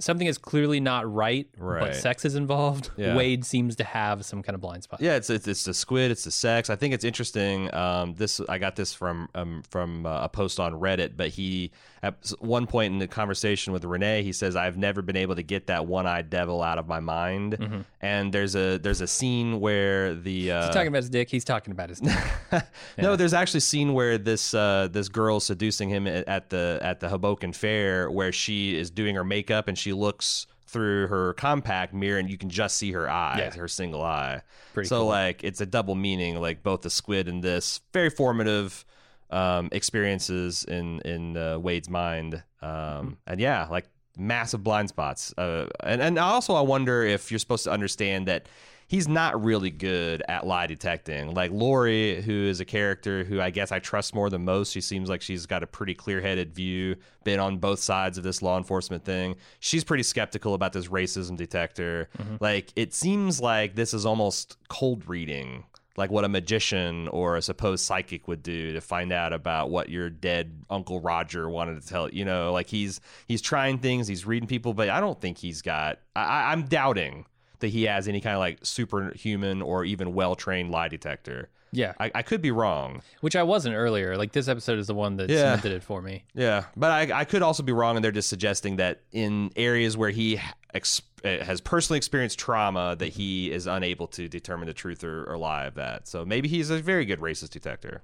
something is clearly not right, Right. but sex is involved, Yeah. Wade seems to have some kind of blind spot. Yeah, it's it's, it's the squid, it's the sex. I think it's interesting. Um, this I got this from um, from uh, a post on Reddit, but he at one point in the conversation with Renee, he says, "I've never been able to get that one-eyed devil out of my mind." And there's a there's a scene where the uh, He's talking about his dick. He's talking about his dick. no, there's actually a scene where this uh, this girl seducing him at at the at the Hoboken Fair, where she is doing her makeup and she looks through her compact mirror and you can just see her eye, Yeah. her single eye. Pretty so cool. like it's a double meaning, like both the squid and this very formative um, experiences in in uh, Wade's mind, um, Mm-hmm. and yeah, like massive blind spots. Uh, and and also I wonder if you're supposed to understand that he's not really good at lie detecting. Like Laurie, who is a character who I guess I trust more than most. She seems like she's got a pretty clear headed view, been on both sides of this law enforcement thing. She's pretty skeptical about this racism detector. Like it seems like this is almost cold reading. Like what a magician or a supposed psychic would do to find out about what your dead Uncle Roger wanted to tell you. know, like he's he's trying things, he's reading people, but I don't think he's got. I, I'm doubting that he has any kind of like superhuman or even well trained lie detector. yeah, I, I could be wrong. which I wasn't earlier. Like this episode is the one that Yeah. cemented it for me. Yeah, but I, I could also be wrong, and they're just suggesting that in areas where he ex- has personally experienced trauma, that he is unable to determine the truth or, or lie of that. So maybe he's a very good racist detector.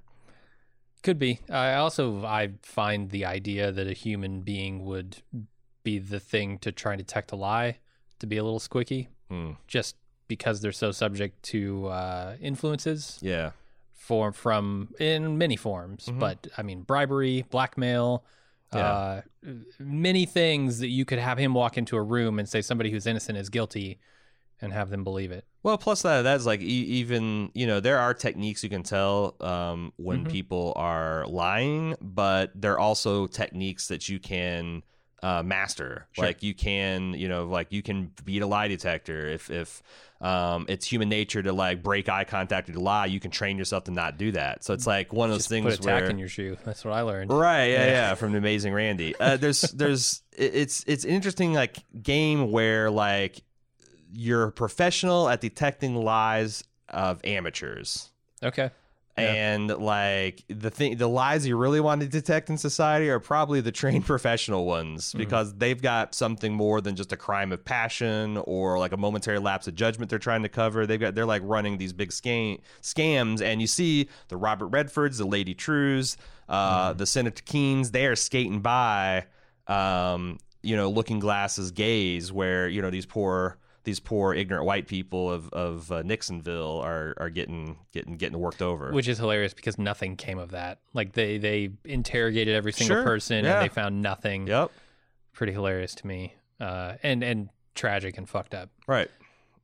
Could be. I also I find the idea that a human being would be the thing to try and detect a lie to be a little squicky, Hmm. just because they're so subject to uh, influences Yeah, form from in many forms. Mhm. But I mean, bribery, blackmail. Uh, many things that you could have him walk into a room and say somebody who's innocent is guilty and have them believe it. Well, plus that that's like e- even you know there are techniques you can tell um, when Mhm. people are lying, but there are also techniques that you can uh, master. Sure. Like you can you know like you can beat a lie detector if if um, it's human nature to like break eye contact or to lie. You can train yourself to not do that. So it's like one of those Just things put a tack where in your shoe. That's what I learned. Right, yeah, Yeah. yeah, from the Amazing Randi. Uh, there's, there's, it's, it's an interesting like game where like you're professional at detecting lies of amateurs, Okay. Yeah. and like the thing, the lies you really want to detect in society are probably the trained professional ones Mm-hmm. because they've got something more than just a crime of passion or like a momentary lapse of judgment they're trying to cover. They've got, they're like running these big scam scams, and you see the Robert Redfords, the Lady Trieus, uh, Mm-hmm. the Senator Keenes, they are skating by, um, you know, looking glasses gaze, where you know these poor these poor ignorant white people of of uh, Nixonville are are getting getting getting worked over. Which is hilarious because nothing came of that. Like they they interrogated every single Sure, person yeah. and they found nothing. yep, Pretty hilarious to me. Uh, and and tragic and fucked up. right.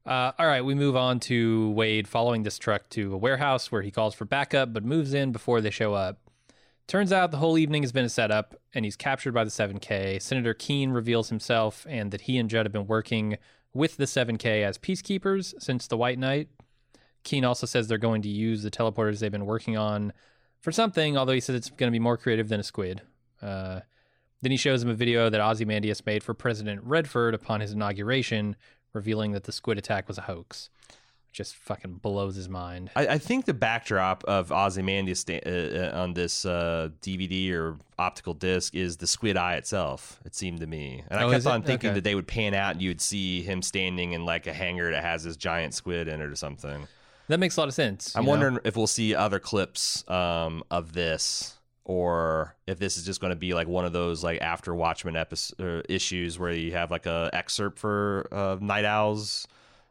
Uh, all right, we move on to Wade following this truck to a warehouse where he calls for backup but moves in before they show up. Turns out the whole evening has been a setup and he's captured by the 7K. Senator Keene reveals himself and that he and Judd have been working with the 7K as peacekeepers since the White Night. Keene also says they're going to use the teleporters they've been working on for something, although he says it's going to be more creative than a squid. Uh, then he shows him a video that Ozymandias made for President Redford upon his inauguration, revealing that the squid attack was a hoax. Just fucking blows his mind. I, I think the backdrop of Ozymandias sta- uh, uh, on this uh, DVD or optical disc is the squid eye itself. It seemed to me, and I Oh, kept on thinking Okay. that they would pan out and you'd see him standing in like a hangar that has this giant squid in it or something. That makes a lot of sense. I'm you know? wondering if we'll see other clips um, of this, or if this is just going to be like one of those like after Watchmen episode, uh, issues where you have like a excerpt for uh, Night Owl's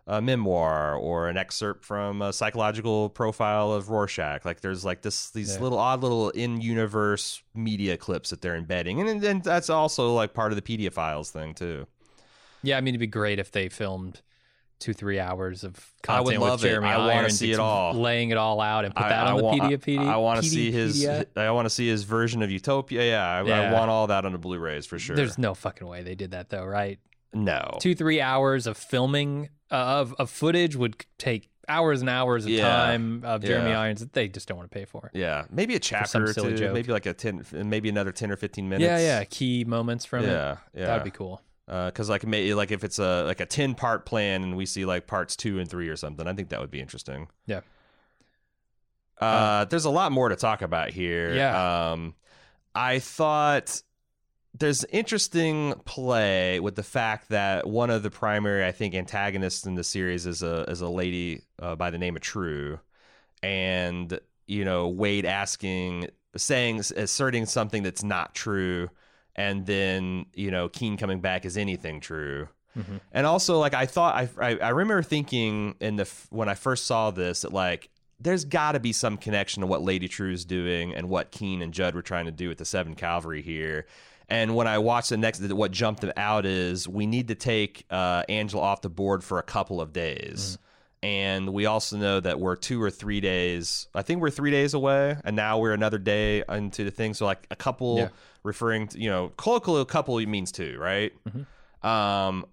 uh, memoir, or an excerpt from a psychological profile of Rorschach. Like there's like this these Yeah. little odd little in universe media clips that they're embedding, and then that's also like part of the Peteypedia thing too. Yeah, I mean, it'd be great if they filmed two, three hours of I would love with it. I wanna see it all. laying it all out and put I- that I on the want- Pedia. I, want to see his. I want to see his version of Utopia. Yeah, I, I want all that on the Blu-rays for sure. There's no fucking way they did that though, right? No. Two, three hours of filming uh, of of footage would take hours and hours of Yeah. time of Jeremy Yeah. Irons that they just don't want to pay for. Yeah, maybe a chapter or two. joke. Maybe like a ten, maybe another ten or fifteen minutes. Yeah, yeah, key moments from it. yeah, yeah. That'd be cool. Because like may, like if it's a like a ten part plan and we see like parts two and three or something, I think that would be interesting. Yeah. Uh, there's a lot more to talk about here. Yeah. Um, I thought there's interesting play with the fact that one of the primary, I think, antagonists in the series is a is a lady uh, by the name of Trieu, and you know Wade asking, saying, asserting something that's not true, and then you know Keene coming back is anything true. Mhm. And also, like I thought, I, I I remember thinking in the when I first saw this that like there's got to be some connection to what Lady Trieu is doing and what Keene and Judd were trying to do with the Seventh Cavalry here. And when I watched the next, what jumped them out is we need to take uh, Angela off the board for a couple of days. And we also know that we're two or three days. I think we're three days away, and now we're another day into the thing. So like a couple, Yeah. referring to you know, colloquially, a couple means two, right? Um,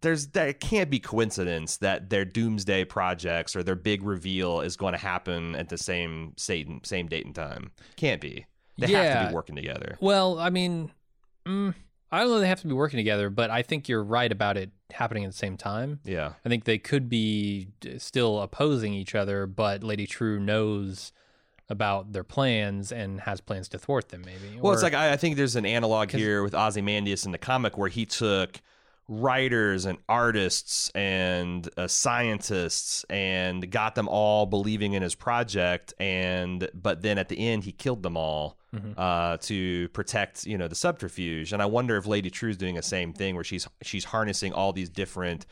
there's there can't be coincidence that their doomsday projects or their big reveal is going to happen at the same same same date and time. Can't be. They have to Yeah. be working together. Well, I mean, mm, I don't know they have to be working together, but I think you're right about it happening at the same time. Yeah. I think they could be still opposing each other, but Lady Trieu knows about their plans and has plans to thwart them. Maybe. Well, it's like I, I think there's an analog here with Ozymandias in the comic where he took writers and artists and uh, scientists and got them all believing in his project and but then at the end he killed them all Mhm. uh, to protect you know the subterfuge and I wonder if Lady Trieu's doing the same thing where she's she's harnessing all these different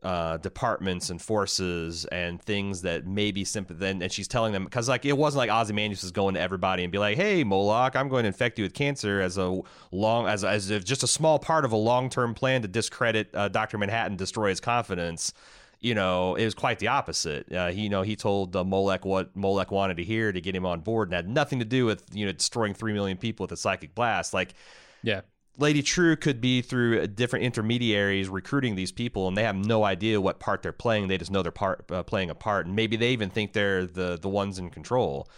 uh, departments and forces and things that maybe simply then and she's telling them because like it wasn't like Ozymandias was going to everybody and be like hey Moloch I'm going to infect you with cancer as a long as as if just a small part of a long term plan to discredit uh, Doctor Manhattan destroy his confidence you know it was quite the opposite uh, he you know he told uh, Moloch what Moloch wanted to hear to get him on board and had nothing to do with you know destroying three million people with a psychic blast like yeah. Lady Trieu could be through different intermediaries recruiting these people, and they have no idea what part they're playing. They just know they're part uh, playing a part, and maybe they even think they're the the ones in control.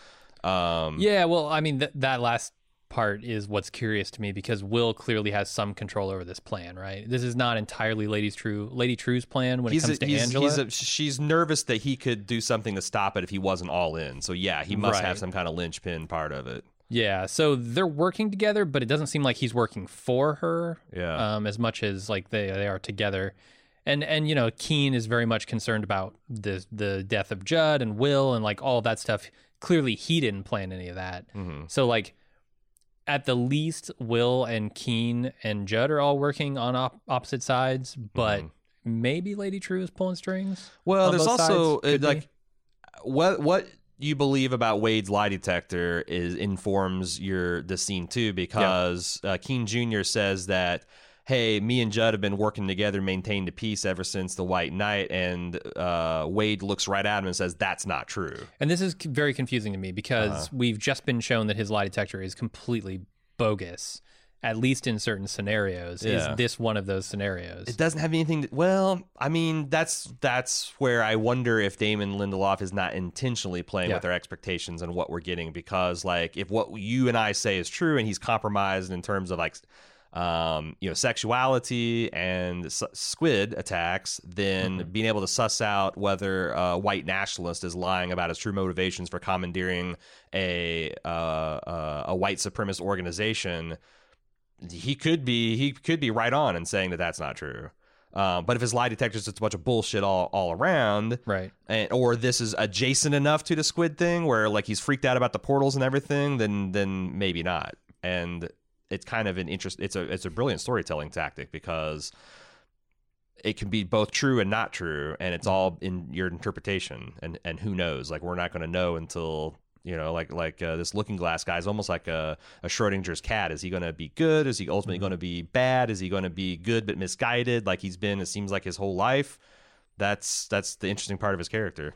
Um, Yeah, well, I mean, th- that last part is what's curious to me because Will clearly has some control over this plan, right? This is not entirely Lady's Trieu, Lady Trieu's plan when it He's, comes to he's, Angela. he's a, she's nervous that he could do something to stop it if he wasn't all in. So yeah, he must Right. have some kind of linchpin part of it. yeah, so they're working together, but it doesn't seem like he's working for her Yeah. um, as much as like they they are together. And and you know, Keene is very much concerned about the the death of Judd and Will and like all that stuff. Clearly, he didn't plan any of that. hmm So like at the least Will and Keene and Judd are all working on op- opposite sides, but maybe Lady Trieu is pulling strings. Mm-hmm. Well, there's also sides? Like be. what what you believe about Wade's lie detector is informs your the scene too because uh, Keene Jr. says that hey me and Judd have been working together maintained a peace ever since the White Night and uh, Wade looks right at him and says that's not true And this is c- very confusing to me because Uh-huh. we've just been shown that his lie detector is completely bogus, at least in certain scenarios. Yeah. Is this one of those scenarios? it doesn't have anything to, well I mean that's that's where I wonder if Damon Lindelof is not intentionally playing Yeah. with our expectations and what we're getting because like if what you and I say is true and he's compromised in terms of like um, you know, sexuality and s- squid attacks, then being able to suss out whether a white nationalist is lying about his true motivations for commandeering a uh, uh, a white supremacist organization, he could be he could be right on in saying that that's not true. Um, but if his lie detector is just a bunch of bullshit all, all around, Right. and or this is adjacent enough to the squid thing where like he's freaked out about the portals and everything, then then maybe not. And it's kind of an interest. It's a it's a brilliant storytelling tactic because it can be both true and not true, and it's all in your interpretation. And and who knows? Like we're not going to know until you know, like like uh, this Looking Glass guy is almost like a, a Schrodinger's cat. Is he going to be good? Is he ultimately going to be bad? Is he going to be good but misguided, like he's been? It seems like his whole life. That's that's the interesting part of his character.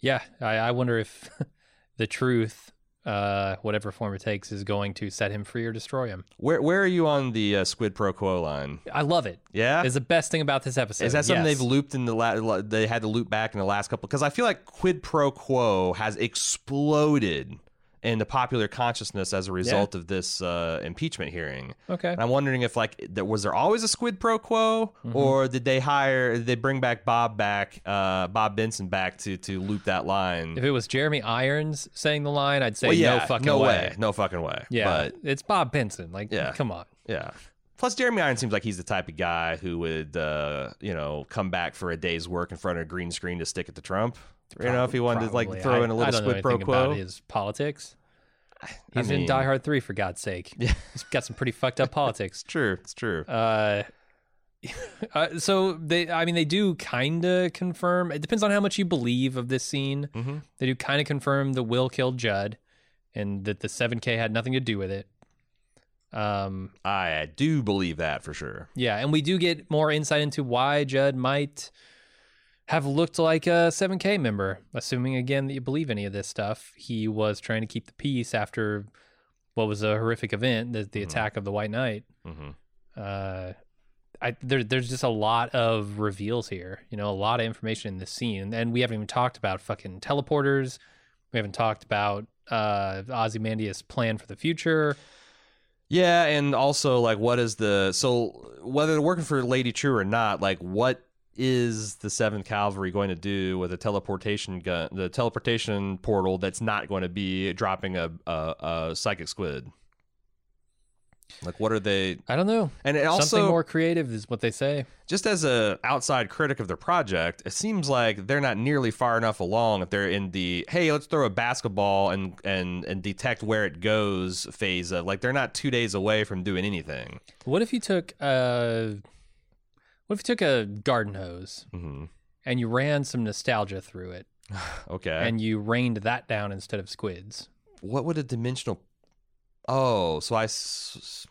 Yeah, I, I wonder if the truth, uh, whatever form it takes, is going to set him free or destroy him. Where where are you on the uh, Squid Pro Quo line? I love it. Yeah, It's the best thing about this episode. Is that something Yes. they've looped in the la- they had to loop back in the last couple? Because I feel like quid pro quo has exploded in the popular consciousness as a result of this uh, impeachment hearing. Okay. And I'm wondering if like there was there always a squid pro quo, Mm-hmm. or did they hire did they bring back Bob back uh, Bob Benson back to to loop that line? If it was Jeremy Irons saying the line, I'd say well, yeah, no fucking no way. no fucking way. Yeah, but it's Bob Benson. Like, Yeah. come on. Yeah. Plus, Jeremy Irons seems like he's the type of guy who would, uh, you know, come back for a day's work in front of a green screen to stick it to Trump. You know, if he wanted to like throw I- in a little don't know pro quo. about his politics. He's in mean- Die Hard Three for God's sake. Yeah. He's got some pretty fucked up politics. It's true. It's true. Uh, uh, so they, I mean, they do kind of confirm. It depends on how much you believe of this scene. Mhm. They do kind of confirm the Will killed Judd, and that the 7K had nothing to do with it. Um, I do believe that for sure. yeah, and we do get more insight into why Judd might have looked like a 7K member. Assuming again that you believe any of this stuff, he was trying to keep the peace after what was a horrific event, the, the Mhm. attack of the White Night. hmm uh, I there, there's just a lot of reveals here. You know, a lot of information in this scene, and we haven't even talked about fucking teleporters. We haven't talked about uh, Ozymandias' plan for the future. Yeah, and also like, what is the so whether they're working for Lady Trieu or not? Like, what is the Seventh Cavalry going to do with a teleportation gun, the teleportation portal that's not going to be dropping a a, a psychic squid? Like, what are they? I don't know. And it also Something more creative is what they say. just as a outside critic of their project, it seems like they're not nearly far enough along if they're in the hey, let's throw a basketball and and and detect where it goes phase of like they're not two days away from doing anything. What if you took uh, what if you took a garden hose hmm and you ran some nostalgia through it, Okay. and you rained that down instead of squids? what would a dimensional? Oh, so I s-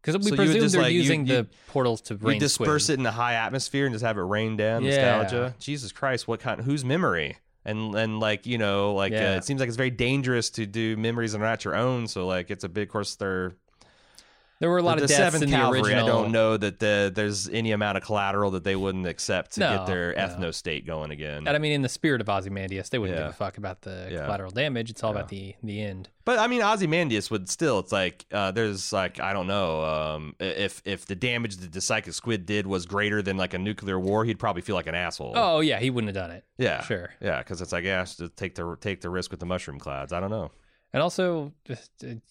Because we So you presume they're like, you- using you- the portals to rain disperse squids. it in the high atmosphere and just have it rain down Yeah. nostalgia. Jesus Christ, what kind? Whose memory? And and like you know, like Yeah. uh, it seems like it's very dangerous to do memories that are not your own. So like it's a big, of course, they're There were a lot the of deaths Seventh in the Cavalry. original. I don't know that the, there's any amount of collateral that they wouldn't accept to No, get their no. ethno state going again. And I mean, in the spirit of Ozymandias, they wouldn't Yeah. give a fuck about the Yeah. collateral damage. It's all Yeah. about the the end. But I mean, Ozymandias would still. It's like uh, there's like I don't know um, if if the damage that the psychic squid did was greater than like a nuclear war, he'd probably feel like an asshole. Oh yeah, he wouldn't have done it. yeah, sure. yeah, because it's like yeah, to take the take the risk with the mushroom clouds. I don't know. And also, uh,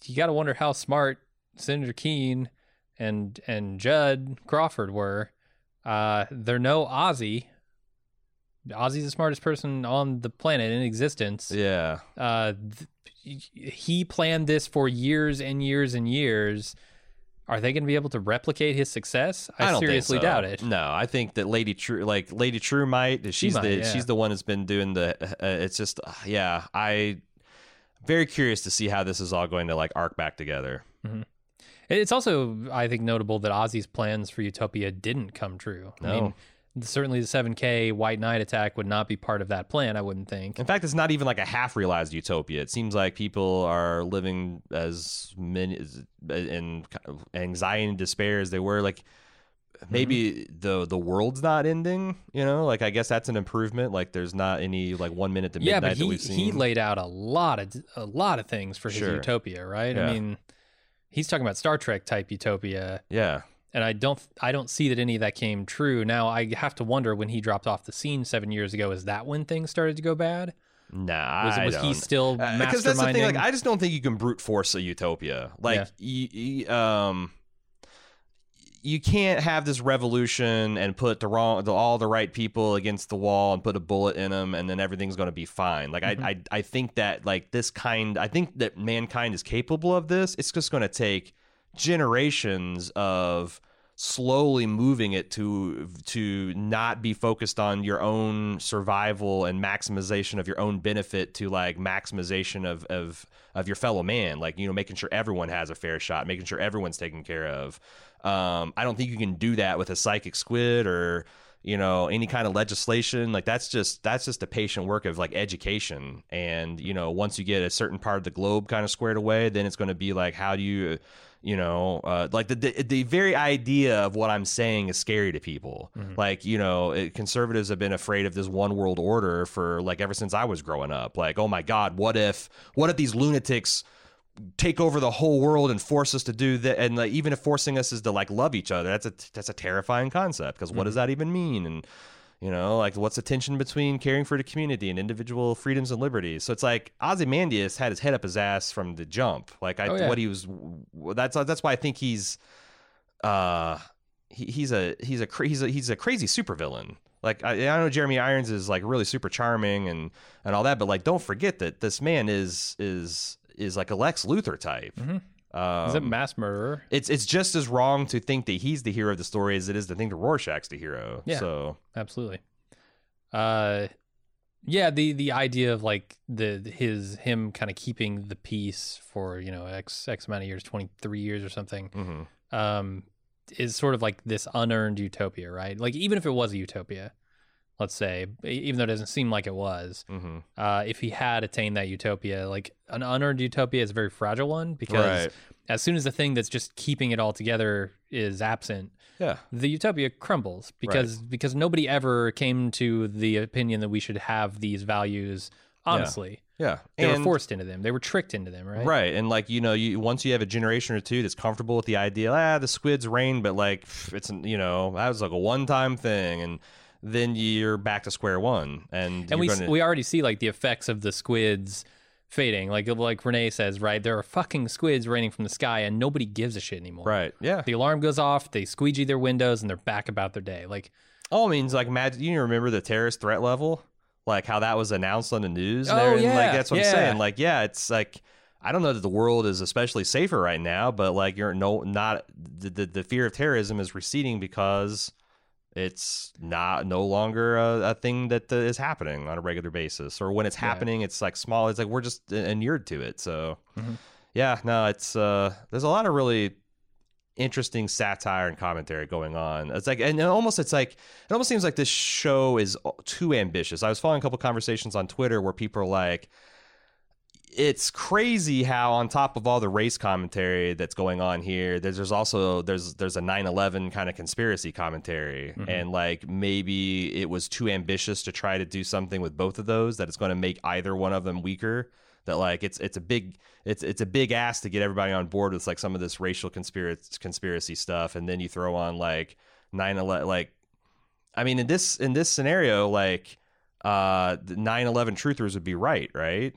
you got to wonder how smart Senator Keene and and Judd Crawford were. Uh, they're no Ozzy. Ozzy's the smartest person on the planet in existence. Yeah, Uh, th- he planned this for years and years and years. Are they going to be able to replicate his success? I, don't think seriously so. doubt it. No, I think that Lady Trieu, like Lady Trieu, might. She's might, the yeah. she's the one that's been doing the. Uh, it's just uh, yeah, I very curious to see how this is all going to like arc back together. It's also, I think, notable that Ozzy's plans for Utopia didn't come true. I No. mean, certainly the 7K White Night attack would not be part of that plan, I wouldn't think. In fact, it's not even like a half realized utopia. It seems like people are living as many as- in anxiety and despair as they were. Like maybe mm-hmm. the the world's not ending. You know, like I guess that's an improvement. Like there's not any like one minute to midnight Yeah, but that he, we've seen. he laid out a lot of a lot of things for his Sure. Utopia, right? Yeah. I mean, he's talking about Star Trek type utopia, Yeah. and I don't I don't see that any of that came true. Now I have to wonder when he dropped off the scene seven years ago, is that when things started to go bad? Nah, Was, was he don't. still because that's the thing. Like. I just don't think you can brute force a utopia. Like, Yeah. um, you can't have this revolution and put the wrong, the, all the right people against the wall and put a bullet in them, and then everything's going to be fine. Like, Mm-hmm. I, I, I think that like this kind, I think that mankind is capable of this. It's just going to take generations of slowly moving it to to not be focused on your own survival and maximization of your own benefit to like maximization of of of your fellow man. Like you know making sure everyone has a fair shot making sure everyone's taken care of. Um i don't think you can do that with a psychic squid or you know any kind of legislation. Like that's just that's just a patient work of like education. And you know once you get a certain part of the globe kind of squared away then it's going to be like how do you you know uh, like the, the the very idea of what i'm saying is scary to people. Like you know it, conservatives have been afraid of this one world order for like ever since i was growing up. Like oh my god what if what if these lunatics take over the whole world and force us to do that and like even if forcing us is to like love each other that's a that's a terrifying concept because what does that even mean? And you know like what's the tension between caring for the community and individual freedoms and liberties so it's like ozymandias had his head up his ass from the jump like i Oh, yeah. what he was that's that's why i think he's uh he, he's a he's a he's a he's a crazy supervillain like I, I know Jeremy Irons is like really super charming and and all that, but like don't forget that this man is is is like a Lex Luthor type. Um, Is it mass murderer? it's it's just as wrong to think that he's the hero of the story as it is to think that Rorschach's the hero. Yeah. So Absolutely. Uh, yeah. The the idea of like the his him kind of keeping the peace for you know x x amount of years, twenty three years or something, mhm. um, is sort of like this unearned utopia, right? Like even if it was a utopia, let's say, even though it doesn't seem like it was, Mhm. uh, if he had attained that utopia, like an unearned utopia is a very fragile one because Right. as soon as the thing that's just keeping it all together is absent, yeah, the utopia crumbles because because nobody ever came to the opinion that we should have these values honestly. yeah, They were forced into them. They were tricked into them, right? Right. And like, you know, you once you have a generation or two that's comfortable with the idea, ah, the squids reign, but like it's you know, that was like a one time thing and then you're back to square one. And, And we gonna, we already see like the effects of the squids fading. Like like Renee says, right? There are fucking squids raining from the sky and nobody gives a shit anymore. Right. Yeah. The alarm goes off, they squeegee their windows and they're back about their day. Like oh, All means like imagine you remember the terrorist threat level? Like how that was announced on the news and Oh, everything? yeah, Like that's what yeah. I'm saying. Like, yeah, it's like I don't know that the world is especially safer right now, but like you're no not the the, the fear of terrorism is receding because it's not no longer a, a thing that uh, is happening on a regular basis or when it's Yeah. happening it's like small it's like we're just inured to it so Mhm. yeah no it's uh there's a lot of really interesting satire and commentary going on it's like and it almost it's like it almost seems like this show is too ambitious i was following a couple conversations on twitter where people are like it's crazy how on top of all the race commentary that's going on here there's, there's also there's there's a 9-11 kind of conspiracy commentary. Mhm. and like maybe it was too ambitious to try to do something with both of those that it's going to make either one of them weaker. That like it's it's a big it's it's a big ask to get everybody on board with like some of this racial conspiracy conspiracy stuff. And then you throw on like 9-11 like i mean in this in this scenario like uh the 9-11 truthers would be right right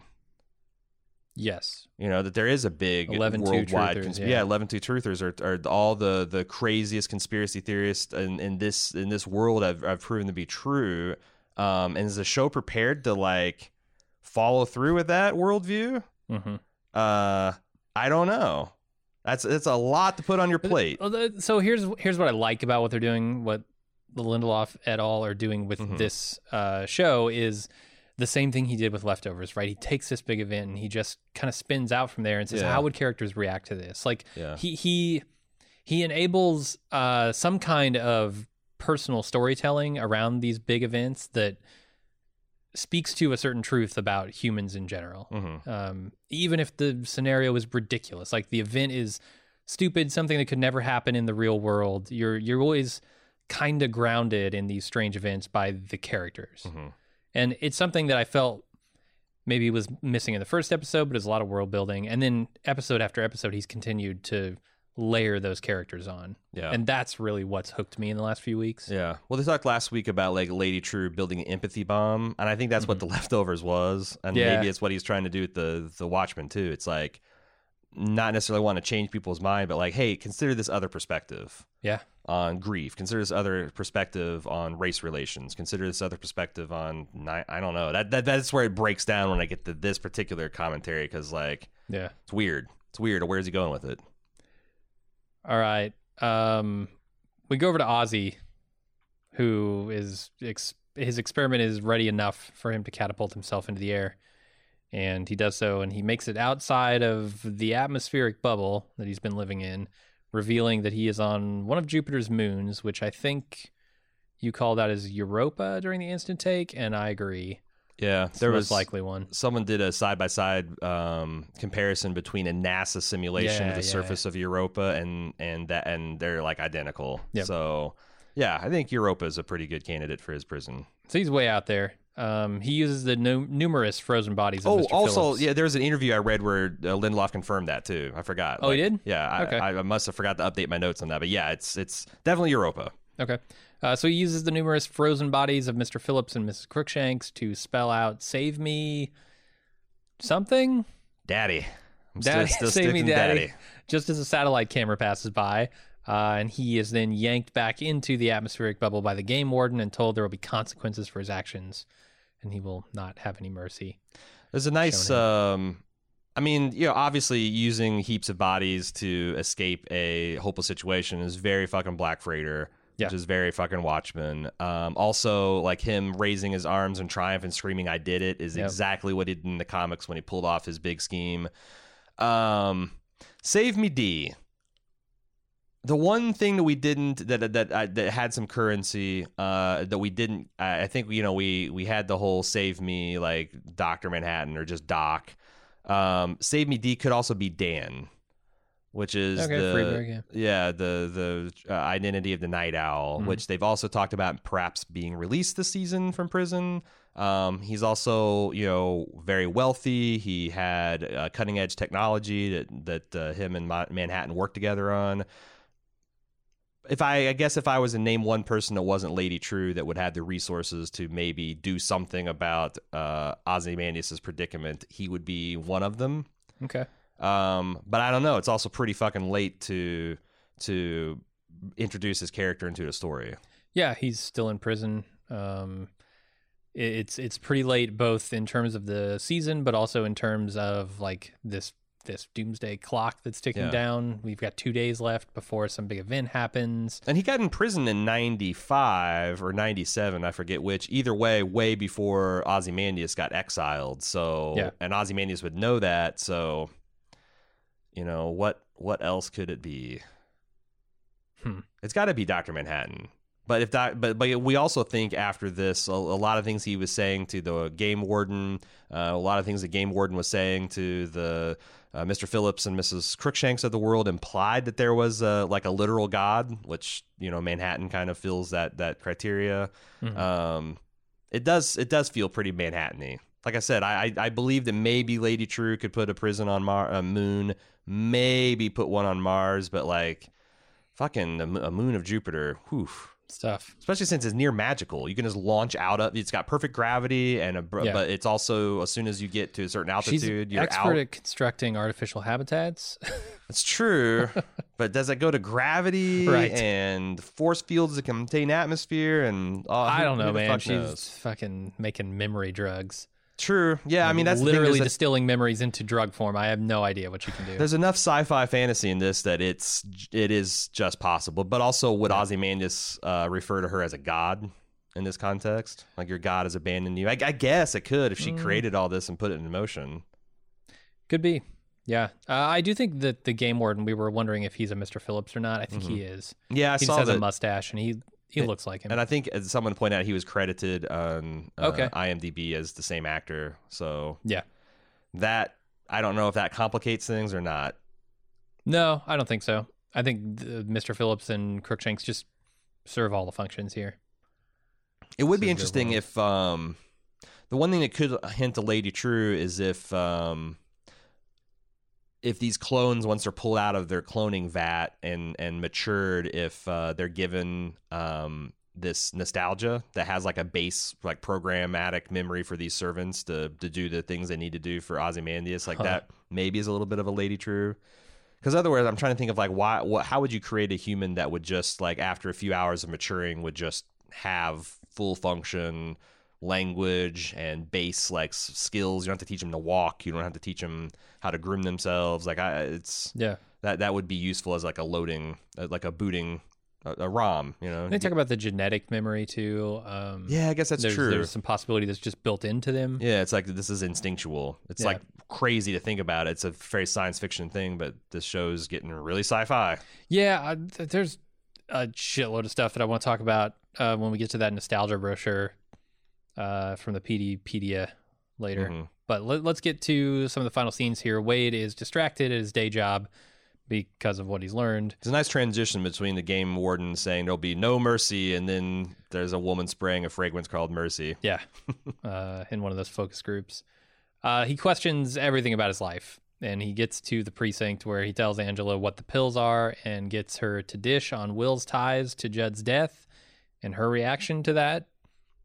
yes. you know that there is a big 11-2 worldwide truthers, cons- yeah. yeah 11 2 truthers are, are all the the craziest conspiracy theorists in, in this in this world have, have proven to be true um and is the show prepared to like follow through with that worldview hmm uh i don't know that's it's a lot to put on your plate the- So here's here's what I like about what they're doing. What the Lindelof et al. are doing with Mhm. this uh, show is the same thing he did with Leftovers. Right? He takes this big event and he just kind of spins out from there and says, Yeah. "How would characters react to this?" Like yeah he he he enables uh, some kind of personal storytelling around these big events that speaks to a certain truth about humans in general hmm um, even if the scenario is ridiculous like the event is stupid something that could never happen in the real world you're you're always kind of grounded in these strange events by the characters hmm and it's something that i felt maybe was missing in the first episode, but it's a lot of world building. And then episode after episode, he's continued to layer those characters on. Yeah. And that's really what's hooked me in the last few weeks. Yeah. Well, they talked last week about like Lady Trieu building an empathy bomb, and I think that's what the leftovers was, and Mm-hmm. Yeah. maybe it's what he's trying to do with the the Watchmen too. It's like not necessarily want to change people's mind, but like, hey, consider this other perspective Yeah. On grief. Consider this other perspective on race relations. Consider this other perspective on I don't know. That, that that's where it breaks down when I get to this particular commentary because like Yeah. it's weird. It's weird. Where's he going with it? All right. Um, we go over to Ozzy, who is ex- his experiment is ready enough for him to catapult himself into the air, and he does so, and he makes it outside of the atmospheric bubble that he's been living in, revealing that he is on one of Jupiter's moons, which I think you called out as Europa during the instant take, and I agree. Yeah, It's there the was likely one. someone did a side by side comparison between a NASA simulation Yeah, of the yeah, surface of Europa and and that and they're like identical. Yep. So yeah, I think Europa is a pretty good candidate for his prison. So he's way out there. Um, he uses the nu- numerous frozen bodies. Of Oh, Mr. also, Phillips. yeah, there was an interview I read where uh, Lindelof confirmed that too. I forgot. Oh, he did? Yeah, I, Okay. I, I must have forgot to update my notes on that. But yeah, it's it's definitely Europa. Okay. Uh, so he uses the numerous frozen bodies of Mr. Phillips and Mrs. Crookshanks to spell out "Save me," something. Daddy, I'm Daddy, still, still save me, sticking daddy. Just as a satellite camera passes by, uh, and he is then yanked back into the atmospheric bubble by the game warden and told there will be consequences for his actions, and he will not have any mercy. There's a nice, um, I mean, you know, obviously using heaps of bodies to escape a hopeless situation is very fucking Black Freighter, Yeah. which is very fucking Watchmen. Um, also, like him raising his arms in triumph and screaming, "I did it," is Yep. exactly what he did in the comics when he pulled off his big scheme. Um, Save me, D. The one thing that we didn't that that uh, that had some currency uh, that we didn't I think you know we we had the whole save me like Doctor Manhattan or just Doc. Um, save me D could also be Dan, which is Okay, the Dreiberg, yeah. yeah the the uh, identity of the Night Owl, Mhm. which they've also talked about perhaps being released this season from prison. Um, he's also you know very wealthy. He had uh, cutting edge technology that that uh, him and Ma- Manhattan worked together on. If I, I guess if I was to name one person that wasn't Lady Trieu that would have the resources to maybe do something about uh, Ozymandias' predicament, he would be one of them. Okay. Um, but I don't know. It's also pretty fucking late to to introduce his character into the story. Yeah, he's still in prison. Um, it's it's pretty late, both in terms of the season, but also in terms of like this this doomsday clock that's ticking Yeah. down. We've got two days left before some big event happens. And he got in prison in '95 or '97, I forget which. Either way, way before Ozymandias got exiled. So, Yeah. and Ozymandias would know that. So, you know what? What else could it be? Hmm. It's got to be Doctor Manhattan. But if that, but but we also think after this, a, a lot of things he was saying to the game warden, uh, a lot of things the game warden was saying to the uh, Mr. Phillips and Mrs. Crookshanks of the world implied that there was uh, like a literal god, which you know Manhattan kind of fills that that criteria. Mhm. Um, it does it does feel pretty Manhattan-y. Like I said, I, I I believe that maybe Lady Trieu could put a prison on Mar- a moon, maybe put one on Mars, but like fucking a, a moon of Jupiter, whew. Stuff. Especially since it's near magical, you can just launch out of. It's got perfect gravity, and a, Yeah. but it's also as soon as you get to a certain She's altitude, you're expert out. at constructing artificial habitats. That's true, but does it go to gravity Right. and force fields that contain atmosphere? And oh, I who- don't know, man. She's knows? fucking making memory drugs. True. Yeah, I mean that's literally a- distilling memories into drug form. I have no idea what you can do. There's enough sci-fi fantasy in this that it's it is just possible. But also, would Ozymandias uh, refer to her as a god in this context? Like your god has abandoned you? I, I guess it could if she Mm. created all this and put it in motion. Could be. Yeah. Uh, I do think that the game warden, we were wondering if he's a Mr. Phillips or not. I think he is. Yeah, I he saw just has that. a mustache and he he It- looks like him. and I think, as someone pointed out, he was credited on uh, Okay. IMDb as the same actor. So yeah. that I don't know if that complicates things or not. No, I don't think so. I think the, Mr. Phillips and Crookshanks just serve all the functions here. It would be interesting if um, the one thing that could hint to Lady Trieu is if um, if these clones once they're pulled out of their cloning vat and and matured, if uh, they're given um, this nostalgia that has like a base like programmatic memory for these servants to to do the things they need to do for Ozymandias, like Huh. that maybe is a little bit of a Lady Trieu. Because otherwise, I'm trying to think of like why, what, how would you create a human that would just like after a few hours of maturing would just have full function language and base like skills. You don't have to teach them to walk. You don't have to teach them how to groom themselves. Like I, it's Yeah. that that would be useful as like a loading, uh, like a booting, a, a ROM. You know. They talk about the genetic memory too. Um, yeah, I guess that's there's, true. There's some possibility that's just built into them. Yeah, it's like this is instinctual. It's Yeah. like crazy to think about. It's a very science fiction thing, but this show's getting really sci-fi. Yeah, I, there's a shitload of stuff that I want to talk about uh, when we get to that nostalgia brochure uh, from the Peteypedia later. Mhm. But let, let's get to some of the final scenes here. Wade is distracted at his day job because of what he's learned. It's a nice transition between the game warden saying there'll be no mercy, and then there's a woman spraying a fragrance called Mercy. Yeah, uh, in one of those focus groups. Uh, he questions everything about his life, and he gets to the precinct where he tells Angela what the pills are and gets her to dish on Will's ties to Judd's death, and her reaction to that,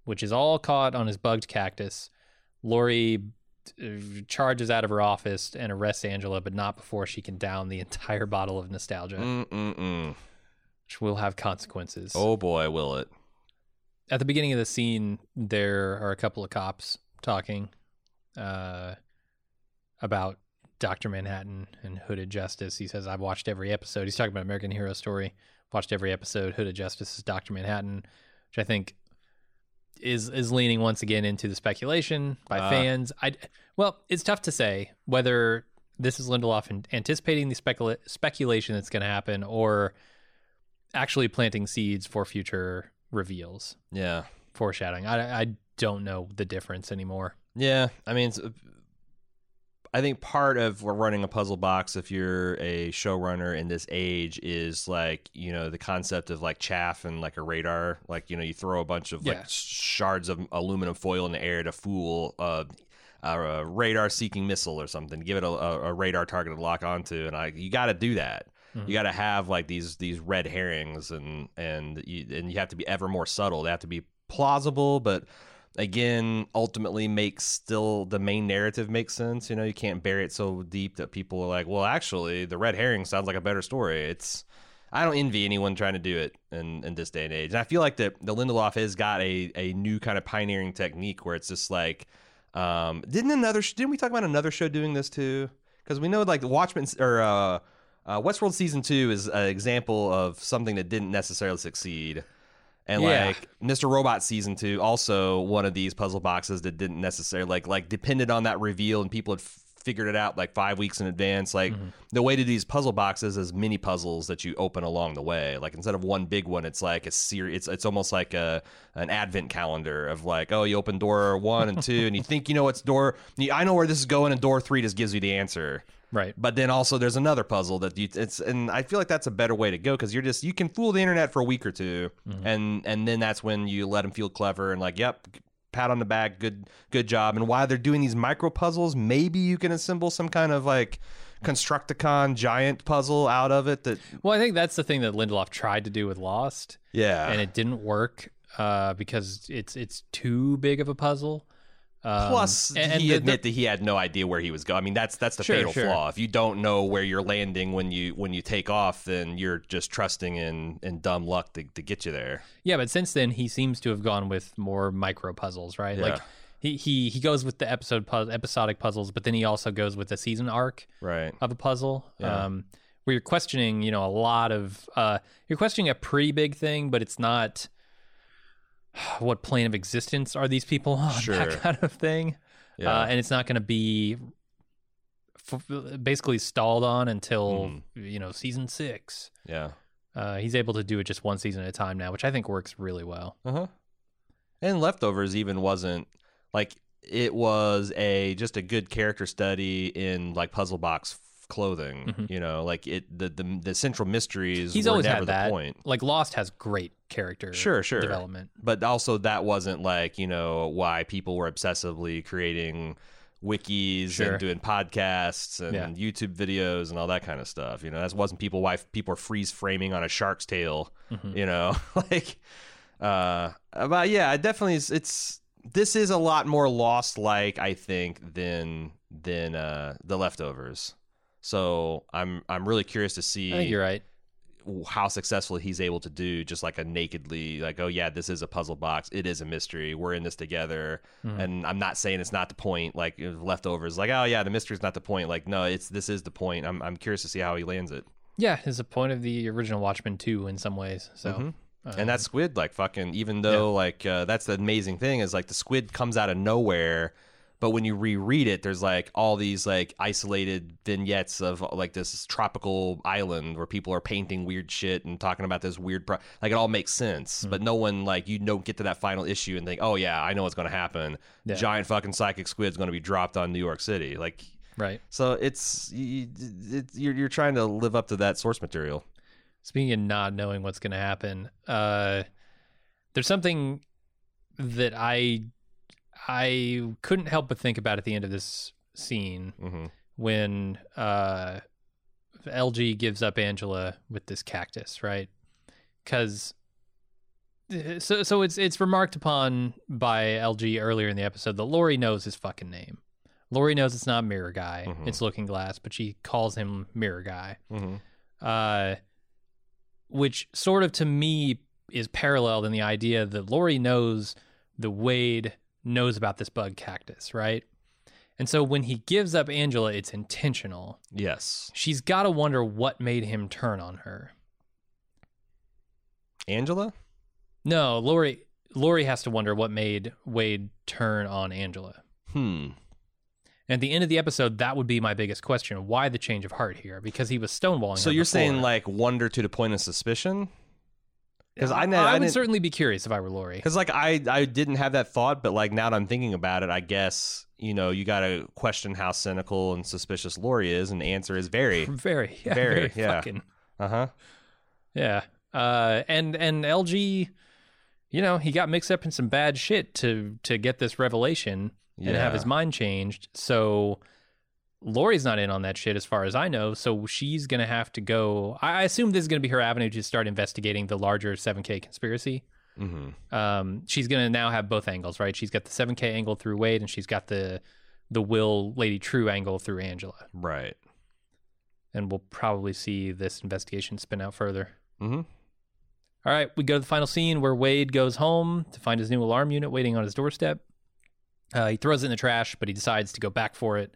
which is all caught on his bugged cactus. Laurie uh, charges out of her office and arrests Angela, but not before she can down the entire bottle of nostalgia, Mm-mm-mm. which will have consequences. Oh boy, will it? at the beginning of the scene, there are a couple of cops talking uh, about Doctor Manhattan and Hooded Justice. He says, "I've watched every episode." He's talking about American Hero Story. Watched every episode. Hooded Justice is Doctor Manhattan, which I think is is leaning once again into the speculation by Ah. fans. I well, it's tough to say whether this is Lindelof an- anticipating the specula- speculation that's going to happen or actually planting seeds for future reveals Yeah, foreshadowing. I, I don't know the difference anymore. yeah. I mean, it's, I think part of running a puzzle box if you're a showrunner in this age is like you know the concept of like chaff and like a radar. Like you know you throw a bunch of Yeah. like shards of aluminum foil in the air to fool uh, a radar seeking missile or something. Give it a, a, radar target to lock onto, and I you got to do that. Mhm. You got to have like these these red herrings, and and you, and you have to be ever more subtle. They have to be plausible, but again, ultimately makes still the main narrative make sense. You know, you can't bury it so deep that people are like, well, actually, the red herring sounds like a better story. It's I don't envy anyone trying to do it in, in this day and age. And I feel like the the Lindelof has got a, a new kind of pioneering technique where it's just like, um, didn't another didn't we talk about another show doing this too? Because we know like the Watchmen or uh, uh, Westworld season two is an example of something that didn't necessarily succeed. And Yeah. like Mr. Robot season two, also one of these puzzle boxes that didn't necessarily like like depended on that reveal, and people had f- figured it out like five weeks in advance. Like mm-hmm. the way to these puzzle boxes is mini puzzles that you open along the way. Like instead of one big one, it's like a series. It's it's almost like a an advent calendar of like, oh, you open door one and two, and you think you know what's door. I know where this is going, and door three just gives you the answer. Right. But then also there's another puzzle that you it's and I feel like that's a better way to go because you're just you can fool the internet for a week or 2 mm-hmm. and and then that's when you let them feel clever and like yep pat on the back good good job. And while they're doing these micro puzzles maybe you can assemble some kind of like Constructicon giant puzzle out of it that Well, I think that's the thing that Lindelof tried to do with Lost, yeah. And it didn't work uh, because it's it's too big of a puzzle. Um, Plus, and- and he the- admit that he had no idea where he was going. I mean, that's that's the Sure, fatal sure. flaw. If you don't know where you're landing when you when you take off, then you're just trusting in in dumb luck to, to get you there. Yeah, but since then he seems to have gone with more micro puzzles, right? Like he, he he goes with the episode pu- episodic puzzles, but then he also goes with the season arc Right. of a puzzle. Yeah. Um, where you're questioning, you know, a lot of uh, you're questioning a pretty big thing, but it's not what plane of existence are these people on? Sure. That kind of thing. Yeah. Uh, and it's not going to be f- basically stalled on until Mhm. you know season six. yeah. Uh, he's able to do it just one season at a time now, which I think works really well. Uh huh. And leftovers even wasn't like it was a just a good character study in like puzzle box clothing. You know, like it the the, the central mysteries He's always never had the that. point. Like Lost has great character Sure, sure. development. But also that wasn't like, you know, why people were obsessively creating wikis Sure. and doing podcasts and Yeah. YouTube videos and all that kind of stuff. You know, that wasn't people why people are freeze framing on a shark's tail, Mm-hmm. you know. like uh but yeah, it definitely is it's this is a lot more lost like I think than than uh the leftovers. So I'm I'm really curious to see I think you're right. how successful he's able to do just like a nakedly like oh yeah this is a puzzle box it is a mystery we're in this together Mm-hmm. and i'm not saying it's not the point like leftovers like oh yeah the mystery's not the point like no it's this is the point i'm, I'm curious to see how he lands it Yeah, it's the point of the original Watchmen too in some ways. So Mm-hmm. and that squid like fucking even though like uh, that's the amazing thing is like the squid comes out of nowhere but when you reread it there's like all these like isolated vignettes of like this tropical island where people are painting weird shit and talking about this weird pro- like it all makes sense but no one like you don't get to that final issue and think oh yeah i know what's going to happen Yeah. giant fucking psychic squid's going to be dropped on new york city like right. so it's you, it, you're, you're trying to live up to that source material Speaking of not knowing what's going to happen, uh, there's something that I I couldn't help but think about at the end of this scene hmm when uh, LG gives up Angela with this cactus, right? Because so so it's it's remarked upon by LG earlier in the episode that Laurie knows his fucking name. Laurie knows it's not Mirror Guy, Mhm. it's Looking Glass, but she calls him Mirror Guy hmm uh, which sort of to me is paralleled in the idea that Laurie knows the Wade knows about this bug cactus, right? And so when he gives up Angela, it's intentional. yes She's got to wonder what made him turn on her. angela No, Laurie Laurie has to wonder what made Wade turn on Angela. hmm And at the end of the episode, that would be my biggest question. Why the change of heart here? Because he was stonewalling So you're saying like wonder to the point of suspicion? Because I, I, I, would certainly be curious if I were Laurie. because like I I didn't have that thought, but like now that I'm thinking about it, I guess you know you got to question how cynical and suspicious Laurie is, and the answer is very. Very, yeah, Very, very, yeah. Uh huh. yeah. Uh, and and LG, you know, he got mixed up in some bad shit to to get this revelation and have his mind changed. So Laurie's not in on that shit, as far as I know. So she's gonna have to go. I assume this is gonna be her avenue to start investigating the larger 7K conspiracy. Mm-hmm. Um, she's gonna now have both angles, right? She's got the 7K angle through Wade, and she's got the the Will Lady Trieu angle through Angela. Right. And we'll probably see this investigation spin out further. Mm-hmm. All right, we go to the final scene where Wade goes home to find his new alarm unit waiting on his doorstep. Uh, he throws it in the trash, but he decides to go back for it.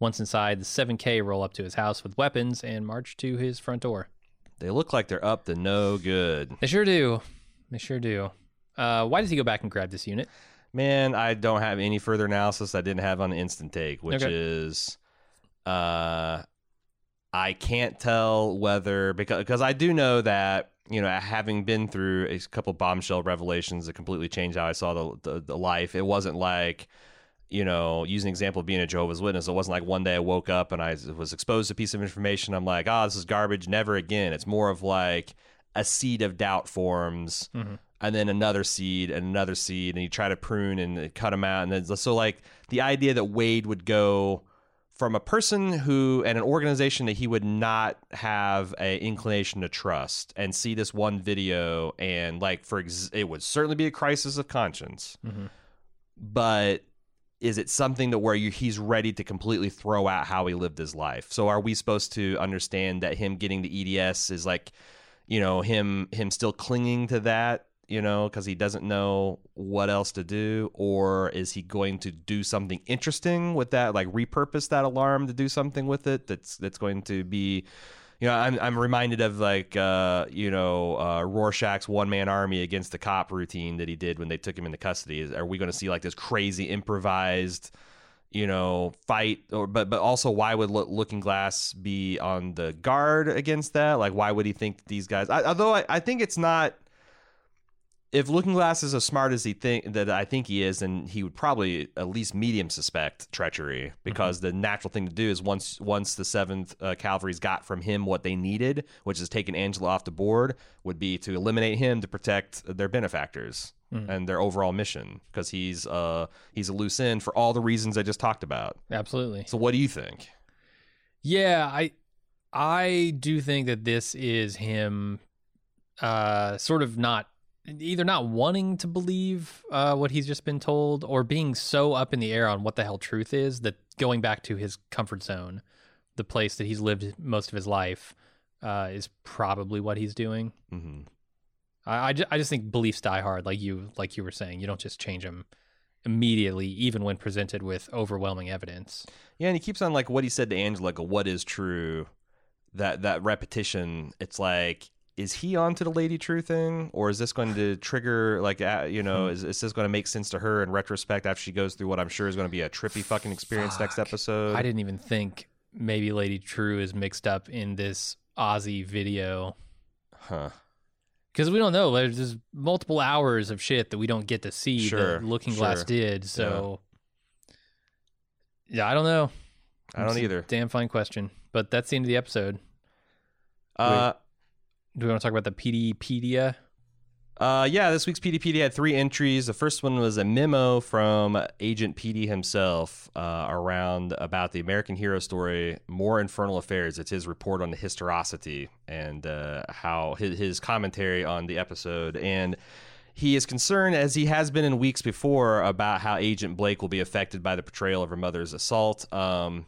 Once inside, the 7K roll up to his house with weapons and march to his front door. They look like they're up to no good. They sure do. They sure do. Uh, why does he go back and grab this unit? Man, I don't have any further analysis I didn't have on instant take, which Okay. is uh I can't tell whether because because I do know that you know having been through a couple bombshell revelations that completely changed how I saw the the, the life. It wasn't like you know using an example of being a Jehovah's Witness. It wasn't like one day I woke up and I was exposed to a piece of information. I'm like, oh, this is garbage. Never again. It's more of like a seed of doubt forms mm-hmm. and then another seed and another seed and you try to prune and cut them out and then so like the idea that Wade would go from a person who and an organization that he would not have a inclination to trust and see this one video and like for ex- it would certainly be a crisis of conscience mm-hmm. but is it something that where you, he's ready to completely throw out how he lived his life? So are we supposed to understand that him getting the eds is like you know him him still clinging to that you know because he doesn't know what else to do? Or is he going to do something interesting with that like repurpose that alarm to do something with it that's that's going to be you know i'm, I'm reminded of like uh, you know uh, rorschach's one-man army against the cop routine that he did when they took him into custody. Is- are we going to see like this crazy improvised you know fight? Or but but also why would Lo- looking glass be on the guard against that? Like why would he think these guys I, although I, I think it's not if Looking Glass is as smart as he think that I think he is, then he would probably at least medium suspect treachery because the natural thing to do is once once the Seventh uh, Cavalry's got from him what they needed, which is taking Angela off the board, would be to eliminate him to protect their benefactors and their overall mission because he's uh he's a loose end for all the reasons I just talked about. Absolutely. So what do you think? Yeah, I I do think that this is him uh sort of not either not wanting to believe uh what he's just been told or being so up in the air on what the hell truth is that going back to his comfort zone, the place that he's lived most of his life, uh is probably what he's doing. hmm I I, ju- I just think beliefs die hard like you like you were saying. You don't just change them immediately even when presented with overwhelming evidence. Yeah, and he keeps on like what he said to Angela, like what is true. That that repetition, it's like, is he onto the Lady Trieu thing, or is this going to trigger like uh, you know, Hmm. is, is this going to make sense to her in retrospect after she goes through what I'm sure is going to be a trippy fucking experience next episode? I didn't even think maybe Lady Trieu is mixed up in this Ozzy video Huh. because we don't know. There's just multiple hours of shit that we don't get to see Sure, that Looking Glass did. So, yeah. I don't know. I don't either. Damn fine question. But that's the end of the episode. Uh, Do we want to talk about the Peteypedia? Uh, yeah, this week's PDPD had three entries. The first one was a memo from Agent Petey himself uh, around about the American hero story, More Infernal Affairs. It's his report on the historicity and uh, how his, his commentary on the episode. And he is concerned, as he has been in weeks before, about how Agent Blake will be affected by the portrayal of her mother's assault. Um,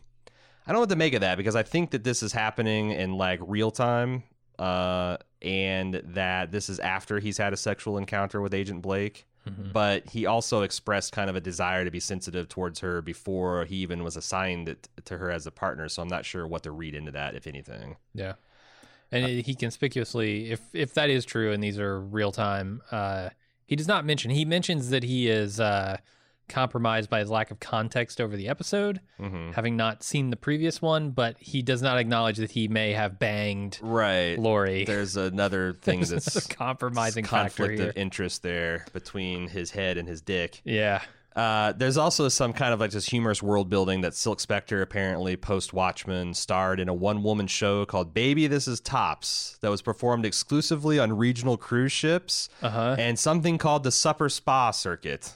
I don't know what to make of that because I think that this is happening in like real time, uh, and that this is after he's had a sexual encounter with Agent Blake. Mhm. But he also expressed kind of a desire to be sensitive towards her before he even was assigned it, to her as a partner. So I'm not sure what to read into that, if anything. Yeah. And it- he conspicuously, if if that is true, and these are real time, uh, he does not mention. He mentions that he is uh, compromised by his lack of context over the episode, Mm-hmm. having not seen the previous one. But he does not acknowledge that he may have banged Right. Laurie. There's another thing that's compromising conflict of interest there between his head and his dick. Yeah. Uh, there's also some kind of like this humorous world building that Silk Spectre apparently post Watchmen starred in a one woman show called Baby This Is Tops that was performed exclusively on regional cruise ships Uh huh. and something called the Supper Spa Circuit.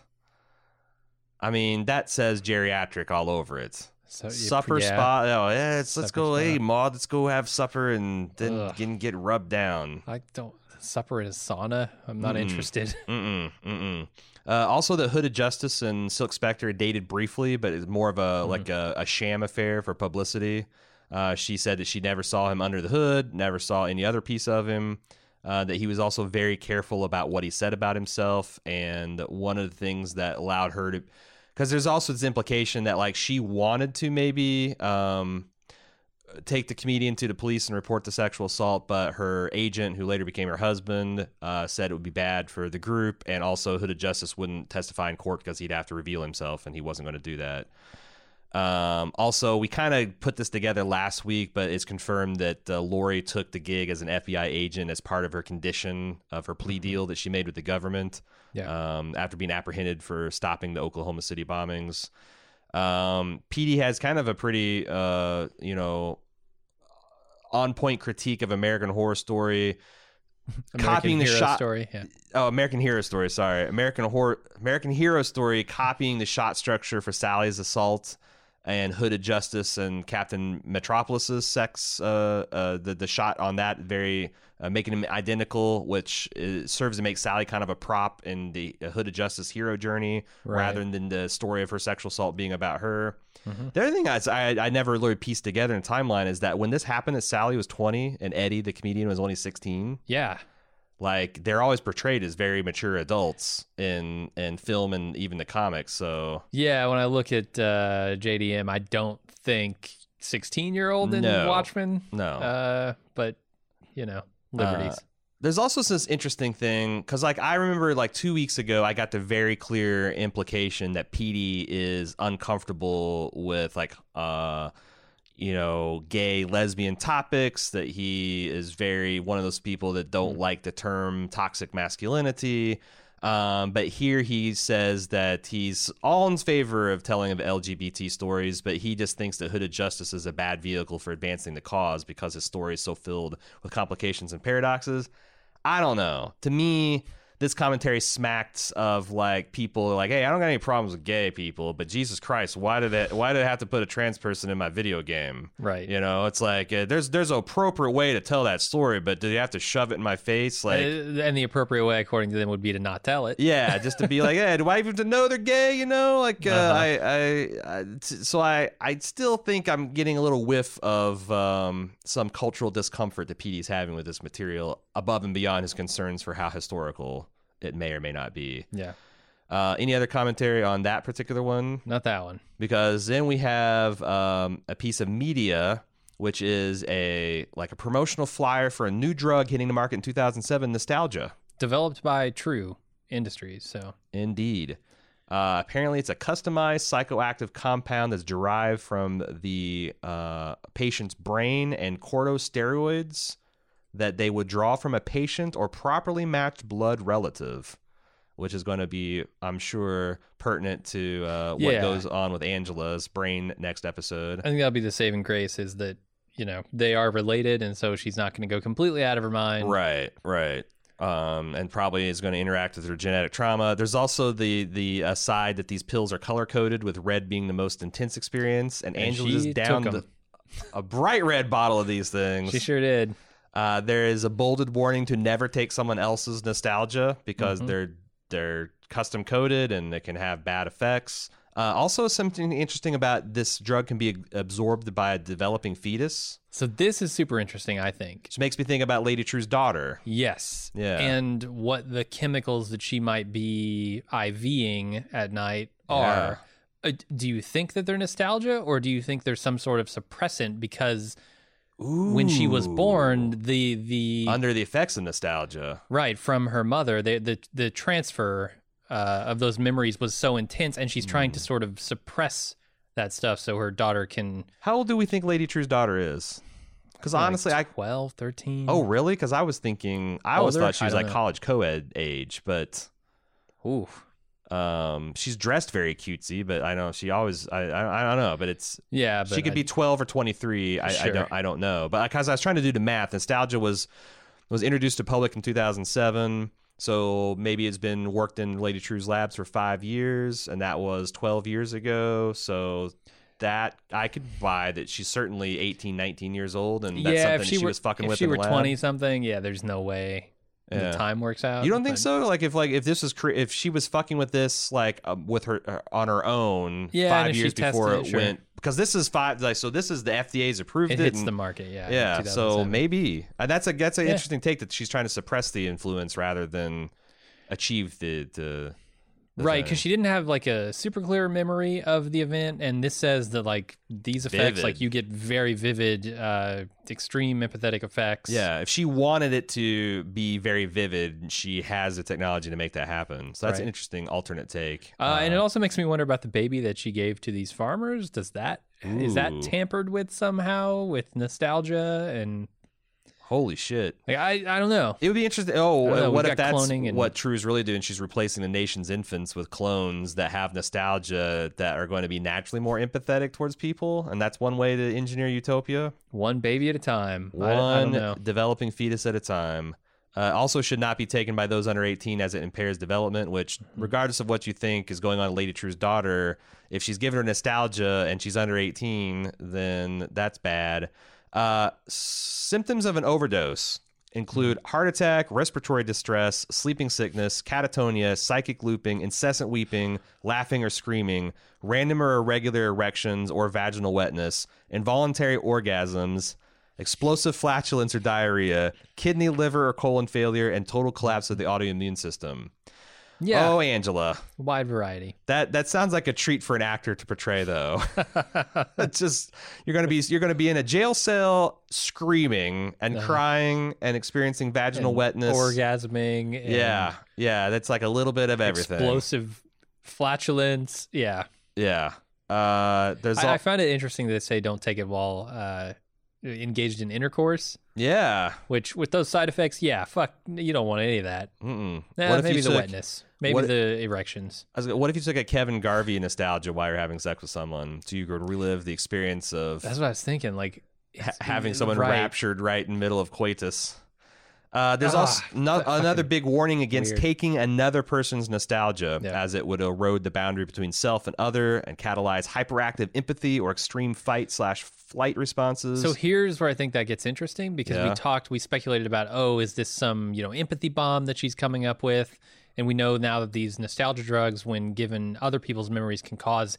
I mean, that says geriatric all over it. So, supper yeah. spa. Oh, yeah, let's, let's go. spa. Hey, Maud, let's go have supper and then Ugh. get, get rubbed down. I don't supper in a sauna. I'm not Mm-mm. interested. Mm-mm, mm-mm. Uh, also, the Hooded Justice and Silk Spectre dated briefly, but it's more of a like a, a sham affair for publicity. Uh, she said that she never saw him under the hood, never saw any other piece of him. Uh, that he was also very careful about what he said about himself, and one of the things that allowed her to, because there's also this implication that like she wanted to maybe um, take the comedian to the police and report the sexual assault, but her agent, who later became her husband, uh, said it would be bad for the group, and also Hooded Justice wouldn't testify in court because he'd have to reveal himself, and he wasn't going to do that. Um, also, we kind of put this together last week, but it's confirmed that uh, Laurie took the gig as an FBI agent as part of her condition of her plea deal that she made with the government Yeah. um, after being apprehended for stopping the Oklahoma City bombings. Um, Petey has kind of a pretty, uh, you know, on point critique of American Horror Story. American copying the Hero shot- story. Yeah. Oh, American Hero Story. Sorry, American Horror, American Hero Story, copying the shot structure for Sally's assault and Hooded Justice and Captain Metropolis's sex. Uh, uh, the the shot on that very uh, making them identical, which uh, serves to make Sally kind of a prop in the uh, Hooded Justice hero journey, Right. rather than the story of her sexual assault being about her. Mhm. The other thing I, I I never really pieced together in timeline is that when this happened, that Sally was twenty and Eddie, the comedian, was only sixteen Yeah. Like they're always portrayed as very mature adults in in film and even the comics so Yeah, when I look at uh, JDM, I don't think 16 year old in No. Watchmen. no Uh, but, you know, liberties. there's also this interesting thing because like i remember like two weeks ago i got the very clear implication that Petey is uncomfortable with like uh you know, gay, lesbian topics, that he is very one of those people that don't like the term toxic masculinity. Um, but here he says that he's all in favor of telling of LGBT stories, but he just thinks that Hooded Justice is a bad vehicle for advancing the cause because his story is so filled with complications and paradoxes. I don't know. To me, this commentary smacked of like people like, hey, I don't got any problems with gay people, but Jesus Christ, why did it? Why did I have to put a trans person in my video game? Right. You know, it's like uh, there's there's an appropriate way to tell that story, but do you have to shove it in my face? Like, Uh, and the appropriate way, according to them, would be to not tell it. yeah, just to be like, hey, do I even to know they're gay? You know, like uh, Uh-huh. I, I, I, t- so I, I still think I'm getting a little whiff of um, some cultural discomfort that Petey's having with this material, above and beyond his concerns for how historical it may or may not be. Yeah. Uh, any other commentary on that particular one? Not that one. because then we have um, a piece of media which is a like a promotional flyer for a new drug hitting the market in 2007 nostalgia Developed by Trieu Industries. So indeed uh, apparently it's a customized psychoactive compound that's derived from the uh, patient's brain and corticosteroids that they would draw from a patient or properly matched blood relative which is going to be, I'm sure, pertinent to uh, what Yeah. goes on with Angela's brain next episode. I think that'll be the saving grace is that, you know, they are related. And so she's not going to go completely out of her mind. Right, right. Um, and probably is going to interact with her genetic trauma. There's also the the uh, side that these pills are color coded, with red being the most intense experience. And, And Angela just downed a bright red bottle of these things. She sure did. Uh, there is a bolded warning to never take someone else's nostalgia because Mhm. they're they're custom coded and it can have bad effects. Uh, also, something interesting about this drug can be absorbed by a developing fetus, So this is super interesting, I think. which makes me think about Lady Trieu's daughter. Yes. Yeah. And what the chemicals that she might be IVing at night are. Uh, do you think that they're nostalgia or do you think there's some sort of suppressant because when she was born the the under the effects of nostalgia. right from her mother the the the transfer uh, of those memories was so intense and she's trying to Hmm. sort of suppress that stuff so her daughter can How old do we think Lady Trieu's daughter is? Because honestly, like I 12 13 oh really? Because I was thinking I always Older? thought she was like know. college co-ed age, but Ooh. Um, she's dressed very cutesy. But I know she always I I, I don't know, but it's yeah but she could I- be 12 or 23 I, I don't i don't know but because i was trying to do the math nostalgia was was introduced to public in 2007 so maybe it's been worked in lady Trieu's labs for five years and that was 12 years ago so that i could buy that she's certainly 18 19 years old and that's yeah something if she, she were, was fucking if with she were lab. 20 something yeah there's no way Yeah. the time works out you don't think so like if like if this was cre- if she was fucking with this like um, with her uh, on her own Yeah, five years before it sure. went because this is five like so this is the fda's approved it it, hits and- the market yeah Yeah, so maybe uh, that's a that's an Yeah. interesting take that she's trying to suppress the influence rather than achieve the, the right because she didn't have like a super clear memory of the event and this says that like these effects Vivid. like you get very vivid uh extreme empathetic effects yeah, if she wanted it to be very vivid, she has the technology to make that happen. So that's an Right. interesting alternate take. uh, and it also makes me wonder about the baby that she gave to these farmers does that is that Ooh. tampered with somehow with nostalgia and holy shit. like i i don't know It would be interesting. Oh, know, uh, what if that's cloning and- what Trieu's really doing? She's replacing the nation's infants with clones that have nostalgia that are going to be naturally more empathetic towards people, and that's one way to engineer utopia. one baby at a time I- I, one don't know developing fetus at a time. Uh, also, should not be taken by those under 18 as it impairs development. Which, regardless of what you think is going on with Lady Trieu's daughter, if she's given her nostalgia and she's under 18, then that's bad. Uh, symptoms of an overdose include Mm-hmm. heart attack, respiratory distress, sleeping sickness, catatonia, psychic looping, incessant weeping, laughing or screaming, random or irregular erections or vaginal wetness, involuntary orgasms, explosive flatulence or diarrhea, kidney, liver, or colon failure, and total collapse of the autoimmune system. Yeah. Oh, Angela, wide variety. That that sounds like a treat for an actor to portray, though. it's just you're gonna be you're gonna be in a jail cell screaming and crying and experiencing vaginal And wetness. orgasming and yeah, yeah, that's like a little bit of everything. explosive flatulence. Yeah. Yeah, Uh, there's I, all, I found it interesting that they say don't take it while uh, engaged in intercourse. yeah. Which with those side effects, yeah, fuck, you don't want any of that. Mm-mm. Nah, what if maybe the took, wetness, maybe what- the erections. I was gonna- what if you took a Kevin Garvey nostalgia while you're having sex with someone, so you could relive the experience of That's what I was thinking. Like ha- having someone right. raptured right in the middle of coitus. Uh, there's Ah, also no, another big warning against weird. taking another person's nostalgia, Yeah. as it would erode the boundary between self and other, and catalyze hyperactive empathy or extreme fight slash flight responses. So here's where I think that gets interesting because Yeah. we talked, we speculated about, oh, is this some you know empathy bomb that she's coming up with? And we know now that these nostalgia drugs, when given other people's memories, can cause,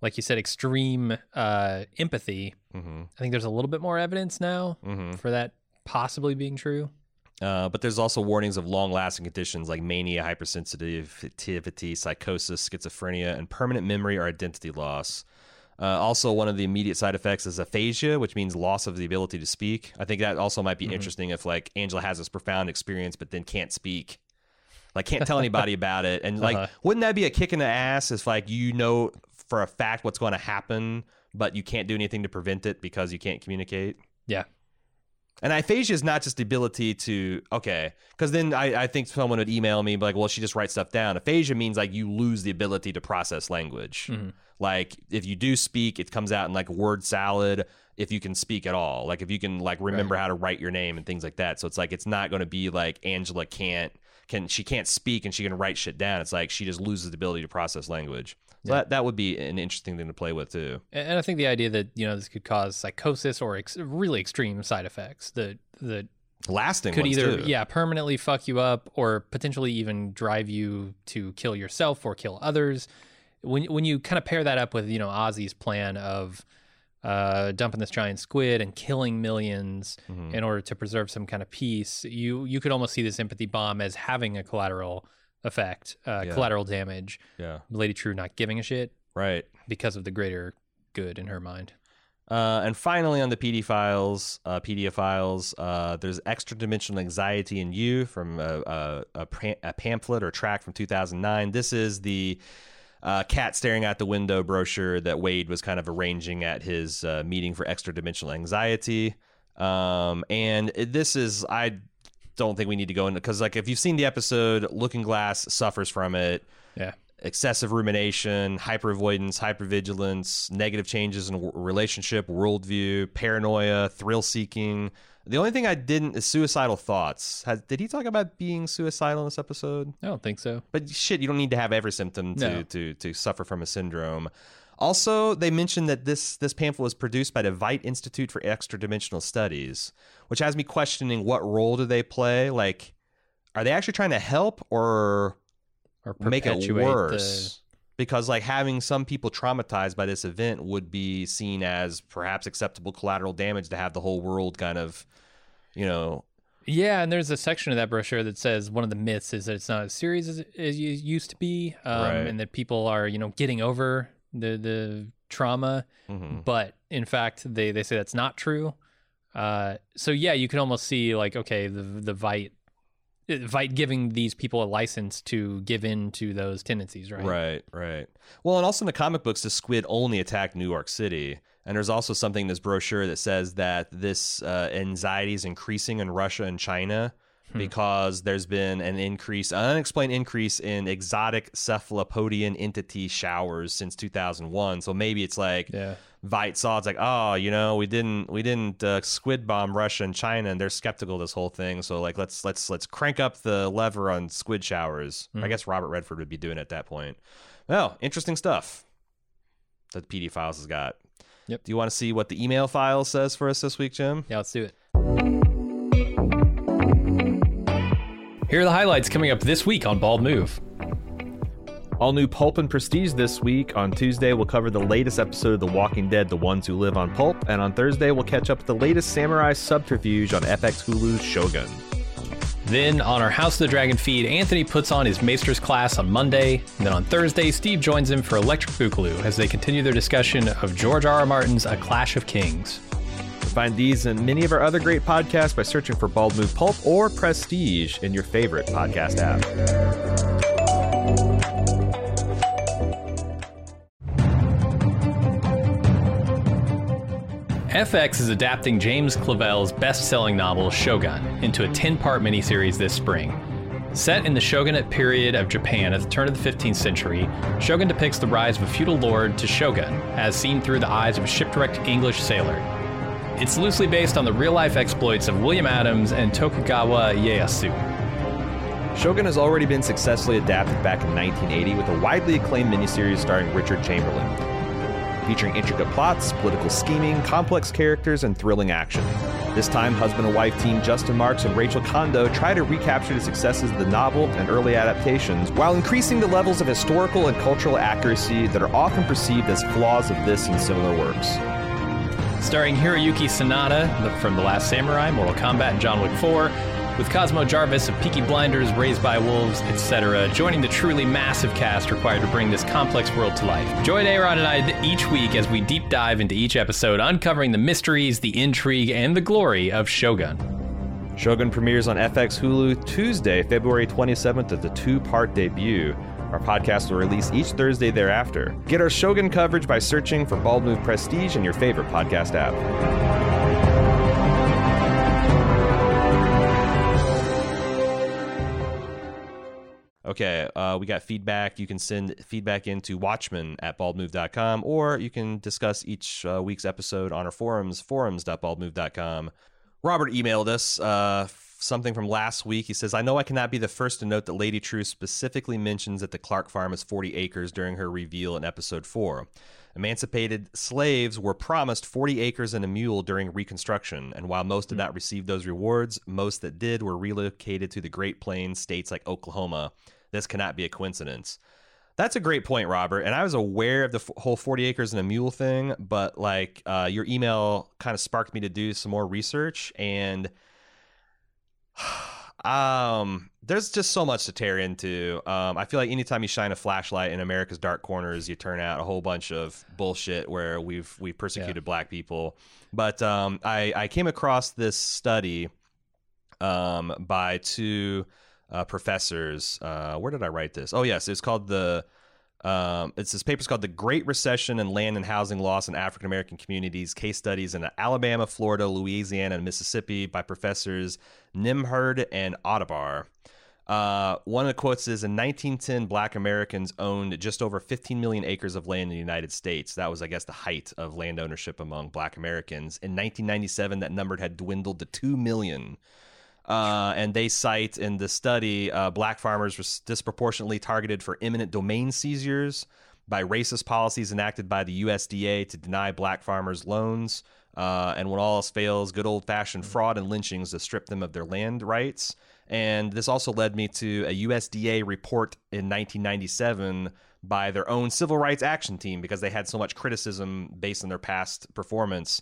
like you said, extreme uh, empathy. hmm I think there's a little bit more evidence now hmm for that possibly being true. Uh, but there's also warnings of long-lasting conditions like mania, hypersensitivity, psychosis, schizophrenia, and permanent memory or identity loss. Uh, also, one of the immediate side effects is aphasia, which means loss of the ability to speak. I think that also might be interesting if like Angela has this profound experience but then can't speak, like can't tell anybody about it, and like Uh-huh. wouldn't that be a kick in the ass if like you know for a fact what's going to happen but you can't do anything to prevent it because you can't communicate? Yeah. And aphasia is not just the ability to okay, because then I, I think someone would email me like, well, she just writes stuff down. Aphasia means like you lose the ability to process language. Mhm. Like if you do speak, it comes out in like word salad. If you can speak at all, like if you can like remember how to write your name and things like that. So it's like it's not going to be like Angela can't can she can't speak and she can write shit down. It's like she just loses the ability to process language. So that that would be an interesting thing to play with too. And I think the idea that you know this could cause psychosis or ex- really extreme side effects that that Lasting could either too. yeah permanently fuck you up or potentially even drive you to kill yourself or kill others when when you kind of pair that up with you know Ozzy's plan of uh, dumping this giant squid and killing 1000000s Mhm. in order to preserve some kind of peace you you could almost see this empathy bomb as having a collateral effect uh, Yeah. collateral damage Yeah. Lady Trieu not giving a shit Right. because of the greater good in her mind Uh, and finally, on the PD files, uh, PDF files, uh, there's extra dimensional anxiety in you from a, a, a, a pamphlet or track from 2009. This is the uh, cat staring out the window brochure that Wade was kind of arranging at his uh, meeting for extra dimensional anxiety. Um, and this is, I don't think we need to go into because, like, if you've seen the episode, Looking Glass suffers from it yeah excessive rumination, hyperavoidance, hypervigilance, negative changes in w- relationship, worldview, paranoia, thrill seeking. The only thing I didn't is suicidal thoughts. Has, did he talk about being suicidal in this episode? I don't think so But shit, you don't need to have every symptom to No. to, to suffer from a syndrome. Also, they mentioned that this this pamphlet was produced by the Veidt Institute for Extra Dimensional Studies, which has me questioning what role do they play? Like, are they actually trying to help or or make it worse because like having some people traumatized by this event would be seen as perhaps acceptable collateral damage to have the whole world kind of you know yeah and there's a section of that brochure that says one of the myths is that it's not as serious as, as it used to be um, Right. and that people are you know getting over the the trauma mhm. but in fact they they say that's not true. Uh, so yeah you can almost see like okay the the Veidt Veidt giving these people a license to give in to those tendencies right? Right right. Well and also in the comic books the squid only attacked new york city. And there's also something in this brochure that says that this uh, anxiety is increasing in russia and china Hmm. because there's been an increase, an unexplained increase in exotic cephalopodian entity showers since 2001. So maybe it's like yeah Veidt saw it's like, oh, you know, we didn't we didn't uh, squid bomb Russia and China, and they're skeptical of this whole thing. So like, let's let's let's crank up the lever on squid showers. I guess Robert Redford would be doing it at that point. Well, interesting stuff that PD Files has got. Yep. Do you want to see what the email file says for us this week, Jim? Yeah, let's do it. Here are the highlights coming up this week on Bald Move. All new Pulp and Prestige this week. On Tuesday, we'll cover the latest episode of The Walking Dead, The Ones Who Live on Pulp. And on Thursday, we'll catch up with the latest Samurai subterfuge on FX Hulu's Shogun. Then on our House of the Dragon feed, Anthony puts on his Maester's class on Monday. And then on Thursday, Steve joins him for Electric Boogaloo as they continue their discussion of George R. R. Martin's A Clash of Kings. Find these and many of our other great podcasts by searching for Bald Move Pulp or Prestige in your favorite podcast app. FX is adapting James Clavell's best selling novel Shogun into a 10 part miniseries this spring. Set in the shogunate period of Japan at the turn of the 15th century, Shogun depicts the rise of a feudal lord to shogun, as seen through the eyes of a shipwrecked English sailor. It's loosely based on the real life exploits of William Adams and Tokugawa Ieyasu. Shogun has already been successfully adapted back in 1980 with a widely acclaimed miniseries starring Richard Chamberlain, featuring intricate plots, political scheming, complex characters, and thrilling action. This time, husband and wife team Justin Marks and Rachel Kondo try to recapture the successes of the novel and early adaptations while increasing the levels of historical and cultural accuracy that are often perceived as flaws of this and similar works. Starring Hiroyuki Sanada from The Last Samurai, Mortal Kombat, and John Wick 4, with Cosmo Jarvis of Peaky Blinders, Raised by Wolves, etc., joining the truly massive cast required to bring this complex world to life. Join Aaron and I each week as we deep dive into each episode, uncovering the mysteries, the intrigue, and the glory of Shogun. Shogun premieres on FX Hulu Tuesday, February 27th as the two part debut. Our podcast will release each Thursday thereafter. Get our Shogun coverage by searching for Bald Move Prestige in your favorite podcast app. Okay, uh, we got feedback. You can send feedback into watchmen at baldmove.com, or you can discuss each uh, week's episode on our forums, forums.baldmove.com. Robert emailed us uh, something from last week. He says, I know I cannot be the first to note that Lady Trieu specifically mentions that the Clark farm is 40 acres during her reveal in episode 4. Emancipated slaves were promised 40 acres and a mule during Reconstruction, and while most did not receive those rewards, most that did were relocated to the Great Plains states like Oklahoma. This cannot be a coincidence. That's a great point, Robert. And I was aware of the f- whole 40 acres and a mule thing, but like uh, your email kind of sparked me to do some more research. And um, there's just so much to tear into. Um, I feel like anytime you shine a flashlight in America's dark corners, you turn out a whole bunch of bullshit where we've we've persecuted yeah. black people. But um, I I came across this study um, by two uh, professors. Uh, where did I write this? Oh yes, it's called the. Um, it's this paper's called "The Great Recession and Land and Housing Loss in African American Communities: Case Studies in Alabama, Florida, Louisiana, and Mississippi" by professors Nembhard and Otabor. Uh, one of the quotes is In 1910, black Americans owned just over 15 million acres of land in the United States. That was, I guess, the height of land ownership among black Americans. In 1997, that number had dwindled to 2 million. Uh, and they cite in the study uh, black farmers were disproportionately targeted for eminent domain seizures by racist policies enacted by the USDA to deny black farmers loans. Uh, and when all else fails, good old fashioned fraud and lynchings to strip them of their land rights. And this also led me to a USDA report in 1997 by their own civil rights action team because they had so much criticism based on their past performance.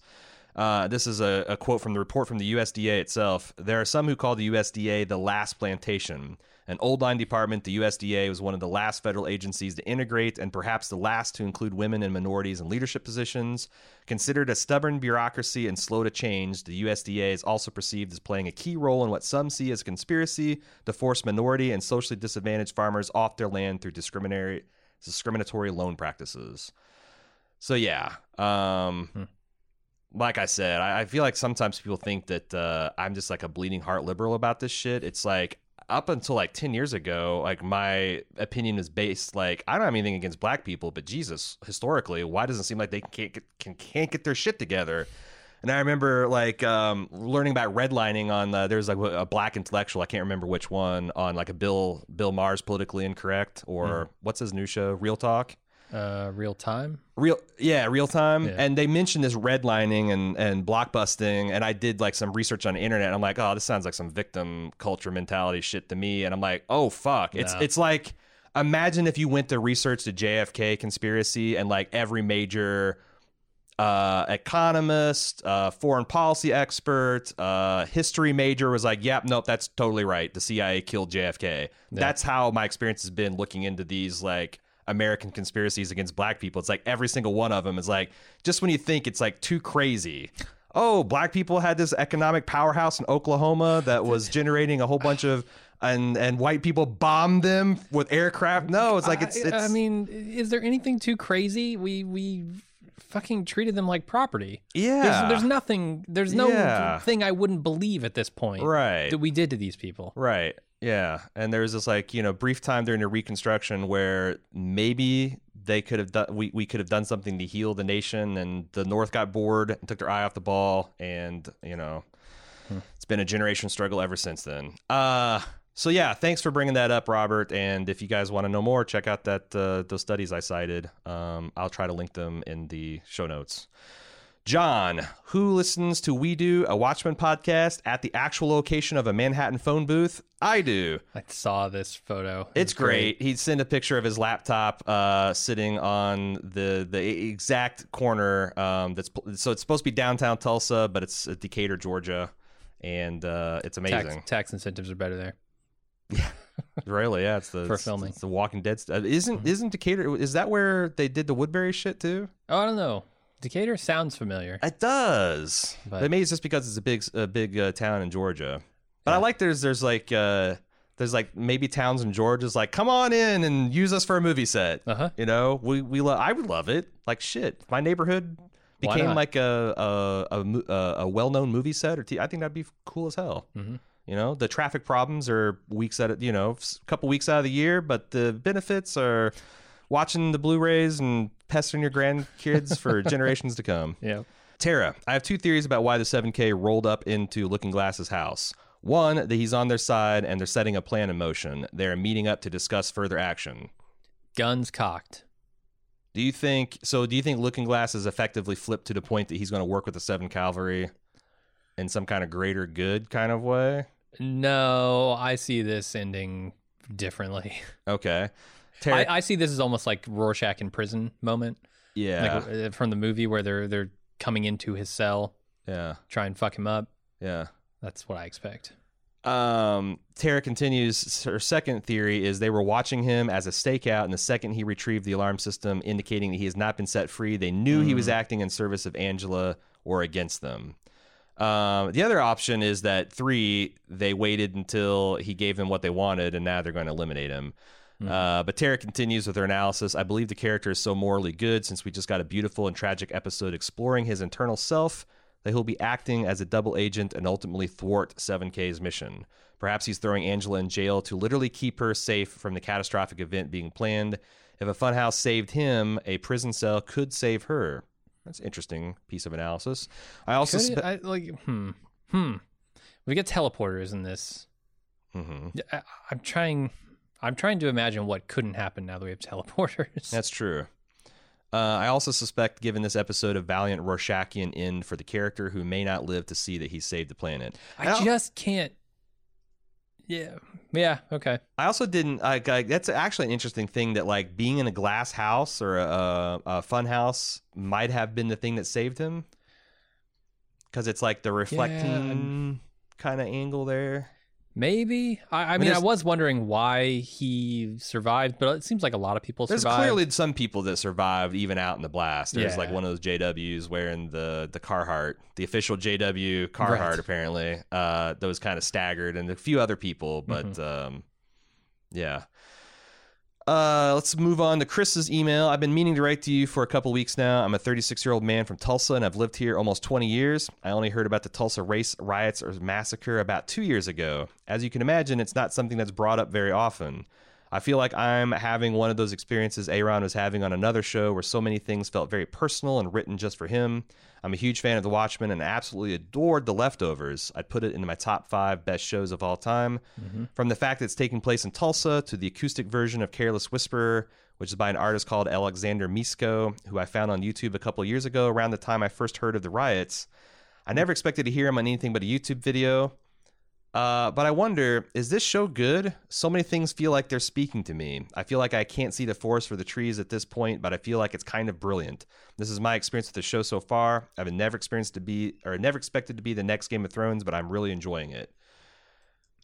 Uh, this is a, a, quote from the report from the USDA itself. There are some who call the USDA the last plantation. An old line department, the USDA was one of the last federal agencies to integrate and perhaps the last to include women and minorities in leadership positions. Considered a stubborn bureaucracy and slow to change, the USDA is also perceived as playing a key role in what some see as a conspiracy to force minority and socially disadvantaged farmers off their land through discriminatory discriminatory loan practices. So yeah, um, hmm like I said, I, I, feel like sometimes people think that uh, I'm just like a bleeding heart liberal about this shit. It's like up until like 10 years ago, like my opinion is based like I don't have anything against black people, but Jesus, historically, why does it seem like they can't get, can, can't get their shit together? And I remember like um, learning about redlining on there's like a black intellectual I can't remember which one on like a Bill Bill Maher's politically incorrect or mm. what's his new show Real Talk uh, real time. Real, yeah, real time. Yeah. And they mentioned this redlining and and blockbusting, and I did like some research on the internet. And I'm like, oh, this sounds like some victim culture mentality shit to me. And I'm like, oh fuck, it's no. it's like imagine if you went to research the JFK conspiracy and like every major uh, economist, uh, foreign policy expert, uh, history major was like, yep, nope, that's totally right. The CIA killed JFK. Yeah. That's how my experience has been looking into these like American conspiracies against black people. It's like every single one of them is like just when you think it's like too crazy. Oh, black people had this economic powerhouse in Oklahoma that was generating a whole bunch of and and white people bombed them with aircraft. No, it's like it's, it's I, mean, is there anything too crazy? We we fucking treated them like property. Yeah. There's, there's nothing. There's no Yeah. thing I wouldn't believe at this point right. that we did to these people. Right. Yeah. And there was this like, you know, brief time during the reconstruction where maybe they could have done we, we could have done something to heal the nation and the North got bored and took their eye off the ball and, you know, it's been a generation struggle ever since then. Uh so yeah, thanks for bringing that up, Robert. And if you guys want to know more, check out that uh, those studies I cited. Um, I'll try to link them in the show notes. John, who listens to We Do, a Watchmen podcast at the actual location of a Manhattan phone booth? I do. I saw this photo. It's great. He'd send a picture of his laptop uh, sitting on the the exact corner. Um, that's so it's supposed to be downtown Tulsa, but it's uh, Decatur, Georgia, and uh, it's amazing. Tax, tax incentives are better there. Yeah. Really, yeah, it's the For it's- filming. It's the Walking Dead. St- isn't isn't Decatur? Is that where they did the Woodbury shit too? Oh, I don't know. Decatur sounds familiar. It does. But- But maybe it's just because it's a big a big uh, town in Georgia. But I like there's there's like uh, there's like maybe towns in Georgia's like come on in and use us for a movie set. Uh huh. You know, we we lo- I would love it. Like shit, my neighborhood became like a a a, a, well known movie set or t- I think that'd be cool as hell. Mhm. You know, the traffic problems are weeks at a you know a couple weeks out of the year, but the benefits are watching the Blu-rays and pestering your grandkids for generations to come. Yeah. Tara, I have two theories about why the 7K rolled up into Looking Glass's house. One, that he's on their side and they're setting a plan in motion. They're meeting up to discuss further action. Guns cocked. Do you think so? Do you think Looking Glass is effectively flipped to the point that he's going to work with the Seventh Cavalry in some kind of greater good kind of way? No, I see this ending differently. Okay, I, I see this as almost like Rorschach in prison moment, yeah, like uh, from the movie where they're they're coming into his cell, yeah, try and fuck him up. yeah. That's what I expect. Um, Tara continues. Her second theory is they were watching him as a stakeout, and the second he retrieved the alarm system indicating that he has not been set free, they knew he was acting in service of Angela or against them. Um, the other option is that three, they waited until he gave them what they wanted, and now they're going to eliminate him. Uh, but Tara continues with her analysis. I believe the character is so morally good since we just got a beautiful and tragic episode exploring his internal self that he'll be acting as a double agent and ultimately thwart 7K's mission. Perhaps he's throwing Angela in jail to literally keep her safe from the catastrophic event being planned. If a funhouse saved him, a prison cell could save her. That's an interesting piece of analysis. I also it- spe- I, like hmm hmm. We get teleporters in this. Mhm. I, I'm trying. I'm trying to imagine what couldn't happen now that we have teleporters. That's true. Uh, I also suspect, given this episode, a valiant Rorschachian end for the character who may not live to see that he saved the planet. I I- just can't. Yeah. Yeah. Okay. I also didn't like, like that's actually an interesting thing that like being in a glass house or a, a fun house might have been the thing that saved him because it's like the reflecting kind of angle there. Maybe. I, I mean, I was wondering why he survived, but it seems like a lot of people survived. There's survived. clearly some people that survived even out in the blast. There's Yeah. like one of those JWs wearing the the Carhartt, the official JW Carhartt Right. apparently. Uh, that was kind of staggered, and a few other people, but Mm-hmm. um, yeah. Uh, let's move on to Chris's email. I've been meaning to write to you for a couple weeks now. I'm a 36 year old man from Tulsa, and I've lived here almost 20 years. I only heard about the Tulsa race riots or massacre about two years ago. As you can imagine, it's not something that's brought up very often. I feel like I'm having one of those experiences Aaron was having on another show where so many things felt very personal and written just for him. I'm a huge fan of The Watchmen and absolutely adored The Leftovers. I'd put it into my top five best shows of all time. Mm-hmm. From the fact that it's taking place in Tulsa to the acoustic version of Careless Whisperer, which is by an artist called Alexander Misko, who I found on YouTube a couple years ago around the time I first heard of the riots. I never expected to hear him on anything but a YouTube video. Uh, but I wonder, is this show good? So many things feel like they're speaking to me. I feel like I can't see the forest for the trees at this point, but I feel like it's kind of brilliant. This is my experience with the show so far. I've never experienced to be, or never expected to be the next Game of Thrones, but I'm really enjoying it.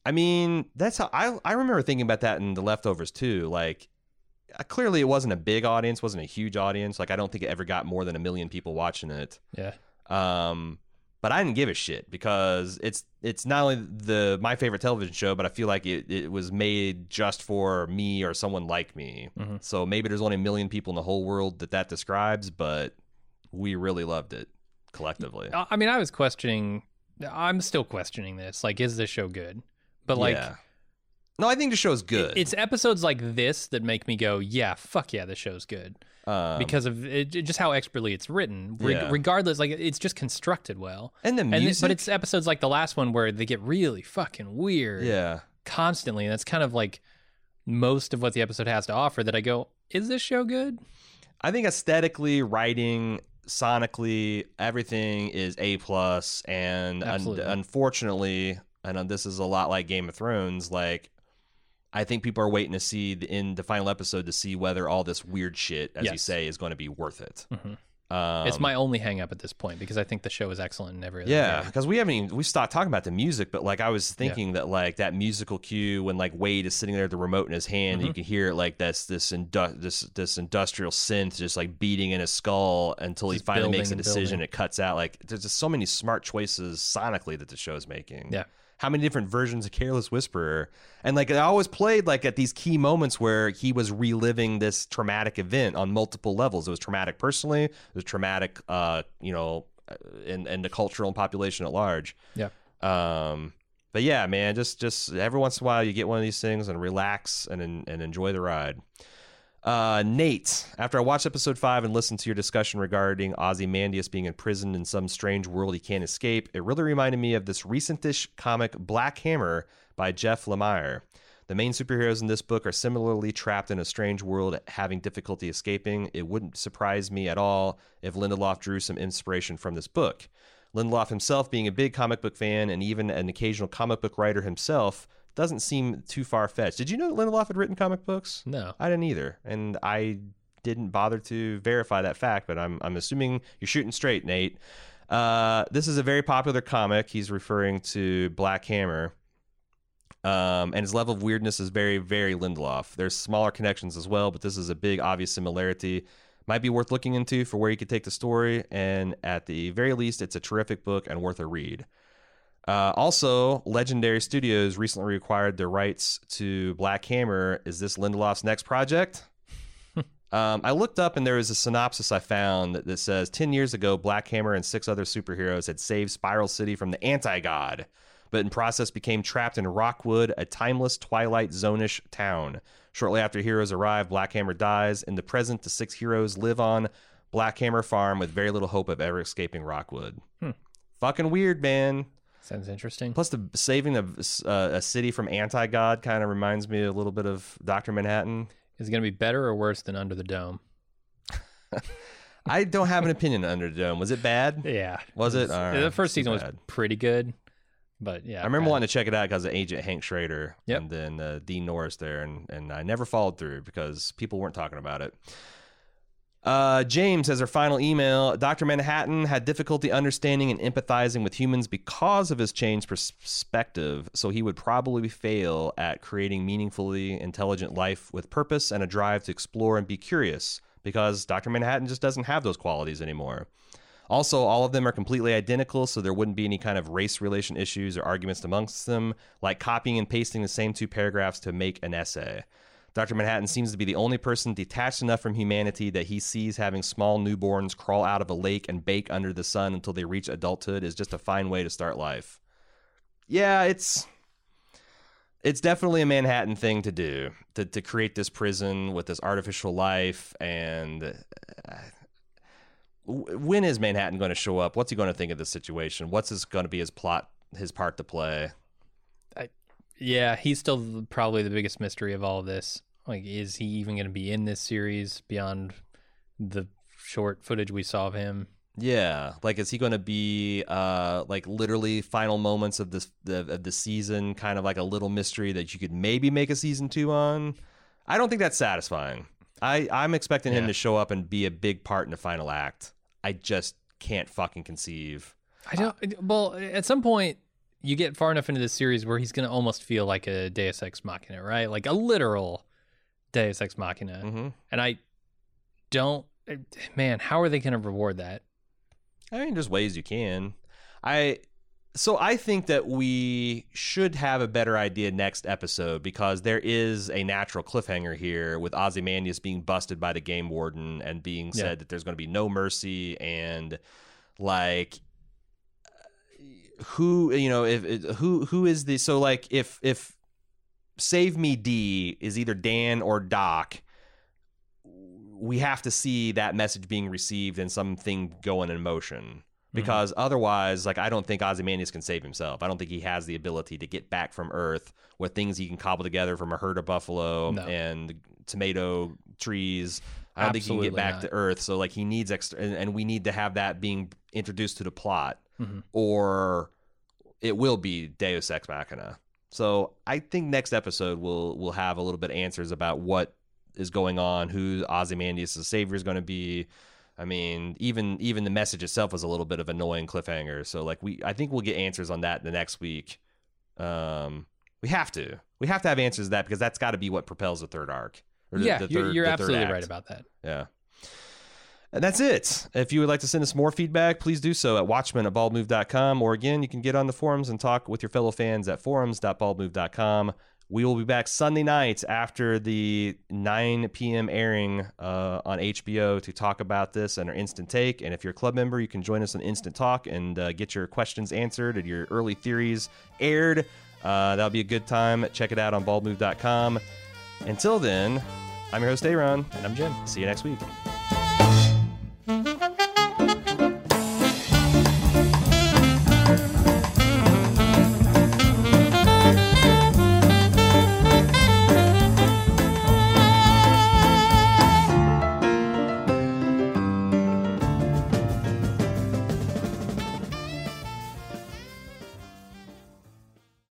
I mean, that's how I I remember thinking about that in the leftovers too. Like, uh, clearly it wasn't a big audience, wasn't a huge audience. Like, I don't think it ever got more than a million people watching it. Yeah. Um, but I didn't give a shit because it's it's not only the my favorite television show, but I feel like it, it was made just for me or someone like me. Mhm. So maybe there's only a million people in the whole world that that describes, but we really loved it collectively. I I mean, I was questioning. I'm still questioning this. Like, is this show good? But like, yeah. No, I think the show's good. it's episodes like this that make me go, yeah, fuck yeah, the show's good um, because of it, just how expertly it's written. Reg- Yeah. Regardless, like it's just constructed well. and the And music, but it's episodes like the last one where they get really fucking weird yeah. constantly, and that's kind of like most of what the episode has to offer. That I go, is this show good? I think aesthetically, writing, sonically, everything is a plus. And un- unfortunately, and this is a lot like Game of Thrones. Like, I think people are waiting to see the, in the final episode to see whether all this weird shit, as you say, is going to be worth it. Mhm. Um, it's my only hang up at this point because I think the show is excellent in every Yeah, because we haven't even we stopped talking about the music, but like I was thinking that like that musical cue when like Wade is sitting there with the remote in his hand, and you can hear it like this this indu- this this industrial synth just like beating in his skull until he Just finally makes a decision. building. It cuts out like there's just so many smart choices sonically that the show's making. Yeah. How many different versions of Careless Whisperer? And like it always played like at these key moments where he was reliving this traumatic event on multiple levels. It was traumatic personally, it was traumatic uh, you know, uh, in in the cultural and population at large. Yeah. Um but yeah, man, just just every once in a while you get one of these things and relax and and enjoy the ride. Uh, Nate, after I watched episode five and listened to your discussion regarding Ozymandias being imprisoned in some strange world he can't escape, it really reminded me of this recentish comic Black Hammer by Jeff Lemire. The main superheroes in this book are similarly trapped in a strange world, having difficulty escaping. It wouldn't surprise me at all if Lindelof drew some inspiration from this book. Lindelof himself, being a big comic book fan and even an occasional comic book writer himself, doesn't seem too far fetched. Did you know that Lindelof had written comic books? No. I didn't either, and I didn't bother to verify that fact. But I'm I'm assuming you're shooting straight, Nate. Uh, this is a very popular comic. He's referring to Black Hammer. Um, and his level of weirdness is very, very Lindelof. There's smaller connections as well, but this is a big, obvious similarity. Might be worth looking into for where you could take the story. And at the very least, it's a terrific book and worth a read. Uh, also, Legendary Studios recently acquired the rights to Black Hammer. Is this Lindelof's next project? um, I looked up and there was a synopsis I found that, that says 10 years ago, Black Hammer and six other superheroes had saved Spiral City from the anti god, but in process became trapped in Rockwood, a timeless Twilight Zone-ish town. Shortly after heroes arrive, Black Hammer dies. In the present, the six heroes live on Black Hammer Farm with very little hope of ever escaping Rockwood. Hmm. Fucking weird, man. Sounds interesting. Plus, the saving of uh, a city from anti god kind of reminds me a little bit of Doctor Manhattan. Is it going to be better or worse than Under the Dome? I don't have an opinion on Under the Dome. Was it bad? Yeah. Was it? was- right. The first season was pretty good, but yeah. I remember bad. wanting to check it out because of Agent Hank Schrader Yep. and then uh, Dean Norris there, and, and I never followed through because people weren't talking about it. Uh, James has her final email. Dr. Manhattan had difficulty understanding and empathizing with humans because of his changed perspective, so he would probably fail at creating meaningfully intelligent life with purpose and a drive to explore and be curious because Dr. Manhattan just doesn't have those qualities anymore. Also, all of them are completely identical, so there wouldn't be any kind of race relation issues or arguments amongst them, like copying and pasting the same two paragraphs to make an essay. Dr. Manhattan seems to be the only person detached enough from humanity that he sees having small newborns crawl out of a lake and bake under the sun until they reach adulthood is just a fine way to start life. Yeah, it's it's definitely a Manhattan thing to do to to create this prison with this artificial life and uh, when is Manhattan going to show up? What's he going to think of this situation? What's his going to be his plot, his part to play? Yeah, he's still probably the biggest mystery of all of this. Like, is he even going to be in this series beyond the short footage we saw of him? Yeah, like is he going to be uh like literally final moments of this the, of the season, kind of like a little mystery that you could maybe make a season two on? I don't think that's satisfying. I I'm expecting him to show up and be a big part in the final act. I just can't fucking conceive. I don't. Well, at some point, you get far enough into this series where he's going to almost feel like a Deus Ex Machina, right? Like a literal Deus Ex Machina. hmm And I don't. Man, how are they going to reward that? I mean, there's ways you can. I So I think that we should have a better idea next episode because there is a natural cliffhanger here with Ozymandias being busted by the game warden and being said Yeah. that there's going to be no mercy and like who you know if if- who who is the so like if if save me D is either Dan or Doc we have to see that message being received and something going in motion mm-hmm. because otherwise like I don't think Ozymandias can save himself. I don't think he has the ability to get back from Earth with things he can cobble together from a herd of buffalo No. and tomato trees. I don't think he can get back not. to Earth. So like he needs extra, and, and we need to have that being introduced to the plot, Mhm. or it will be Deus Ex Machina. So I think next episode we'll we'll have a little bit of answers about what is going on, who Ozymandias' the savior is going to be. I mean, even even the message itself was a little bit of annoying cliffhanger. So like we, I think we'll get answers on that the next week. Um, we have to, we have to have answers to that because that's got to be what propels the third arc. yeah, the you're, third- you're the third absolutely right about that. Yeah. And that's it. If you would like to send us more feedback, please do so at watchmen at baldmove.com. Or again, you can get on the forums and talk with your fellow fans at forums.baldmove.com. We will be back Sunday night after the 9 p.m. airing uh, on HBO to talk about this and our instant take. And if you're a club member, you can join us on Instant Talk and uh, get your questions answered and your early theories aired. Uh, that'll be a good time. Check it out on baldmove.com. Until then, I'm your host, Aaron. And I'm Jim. See you next week.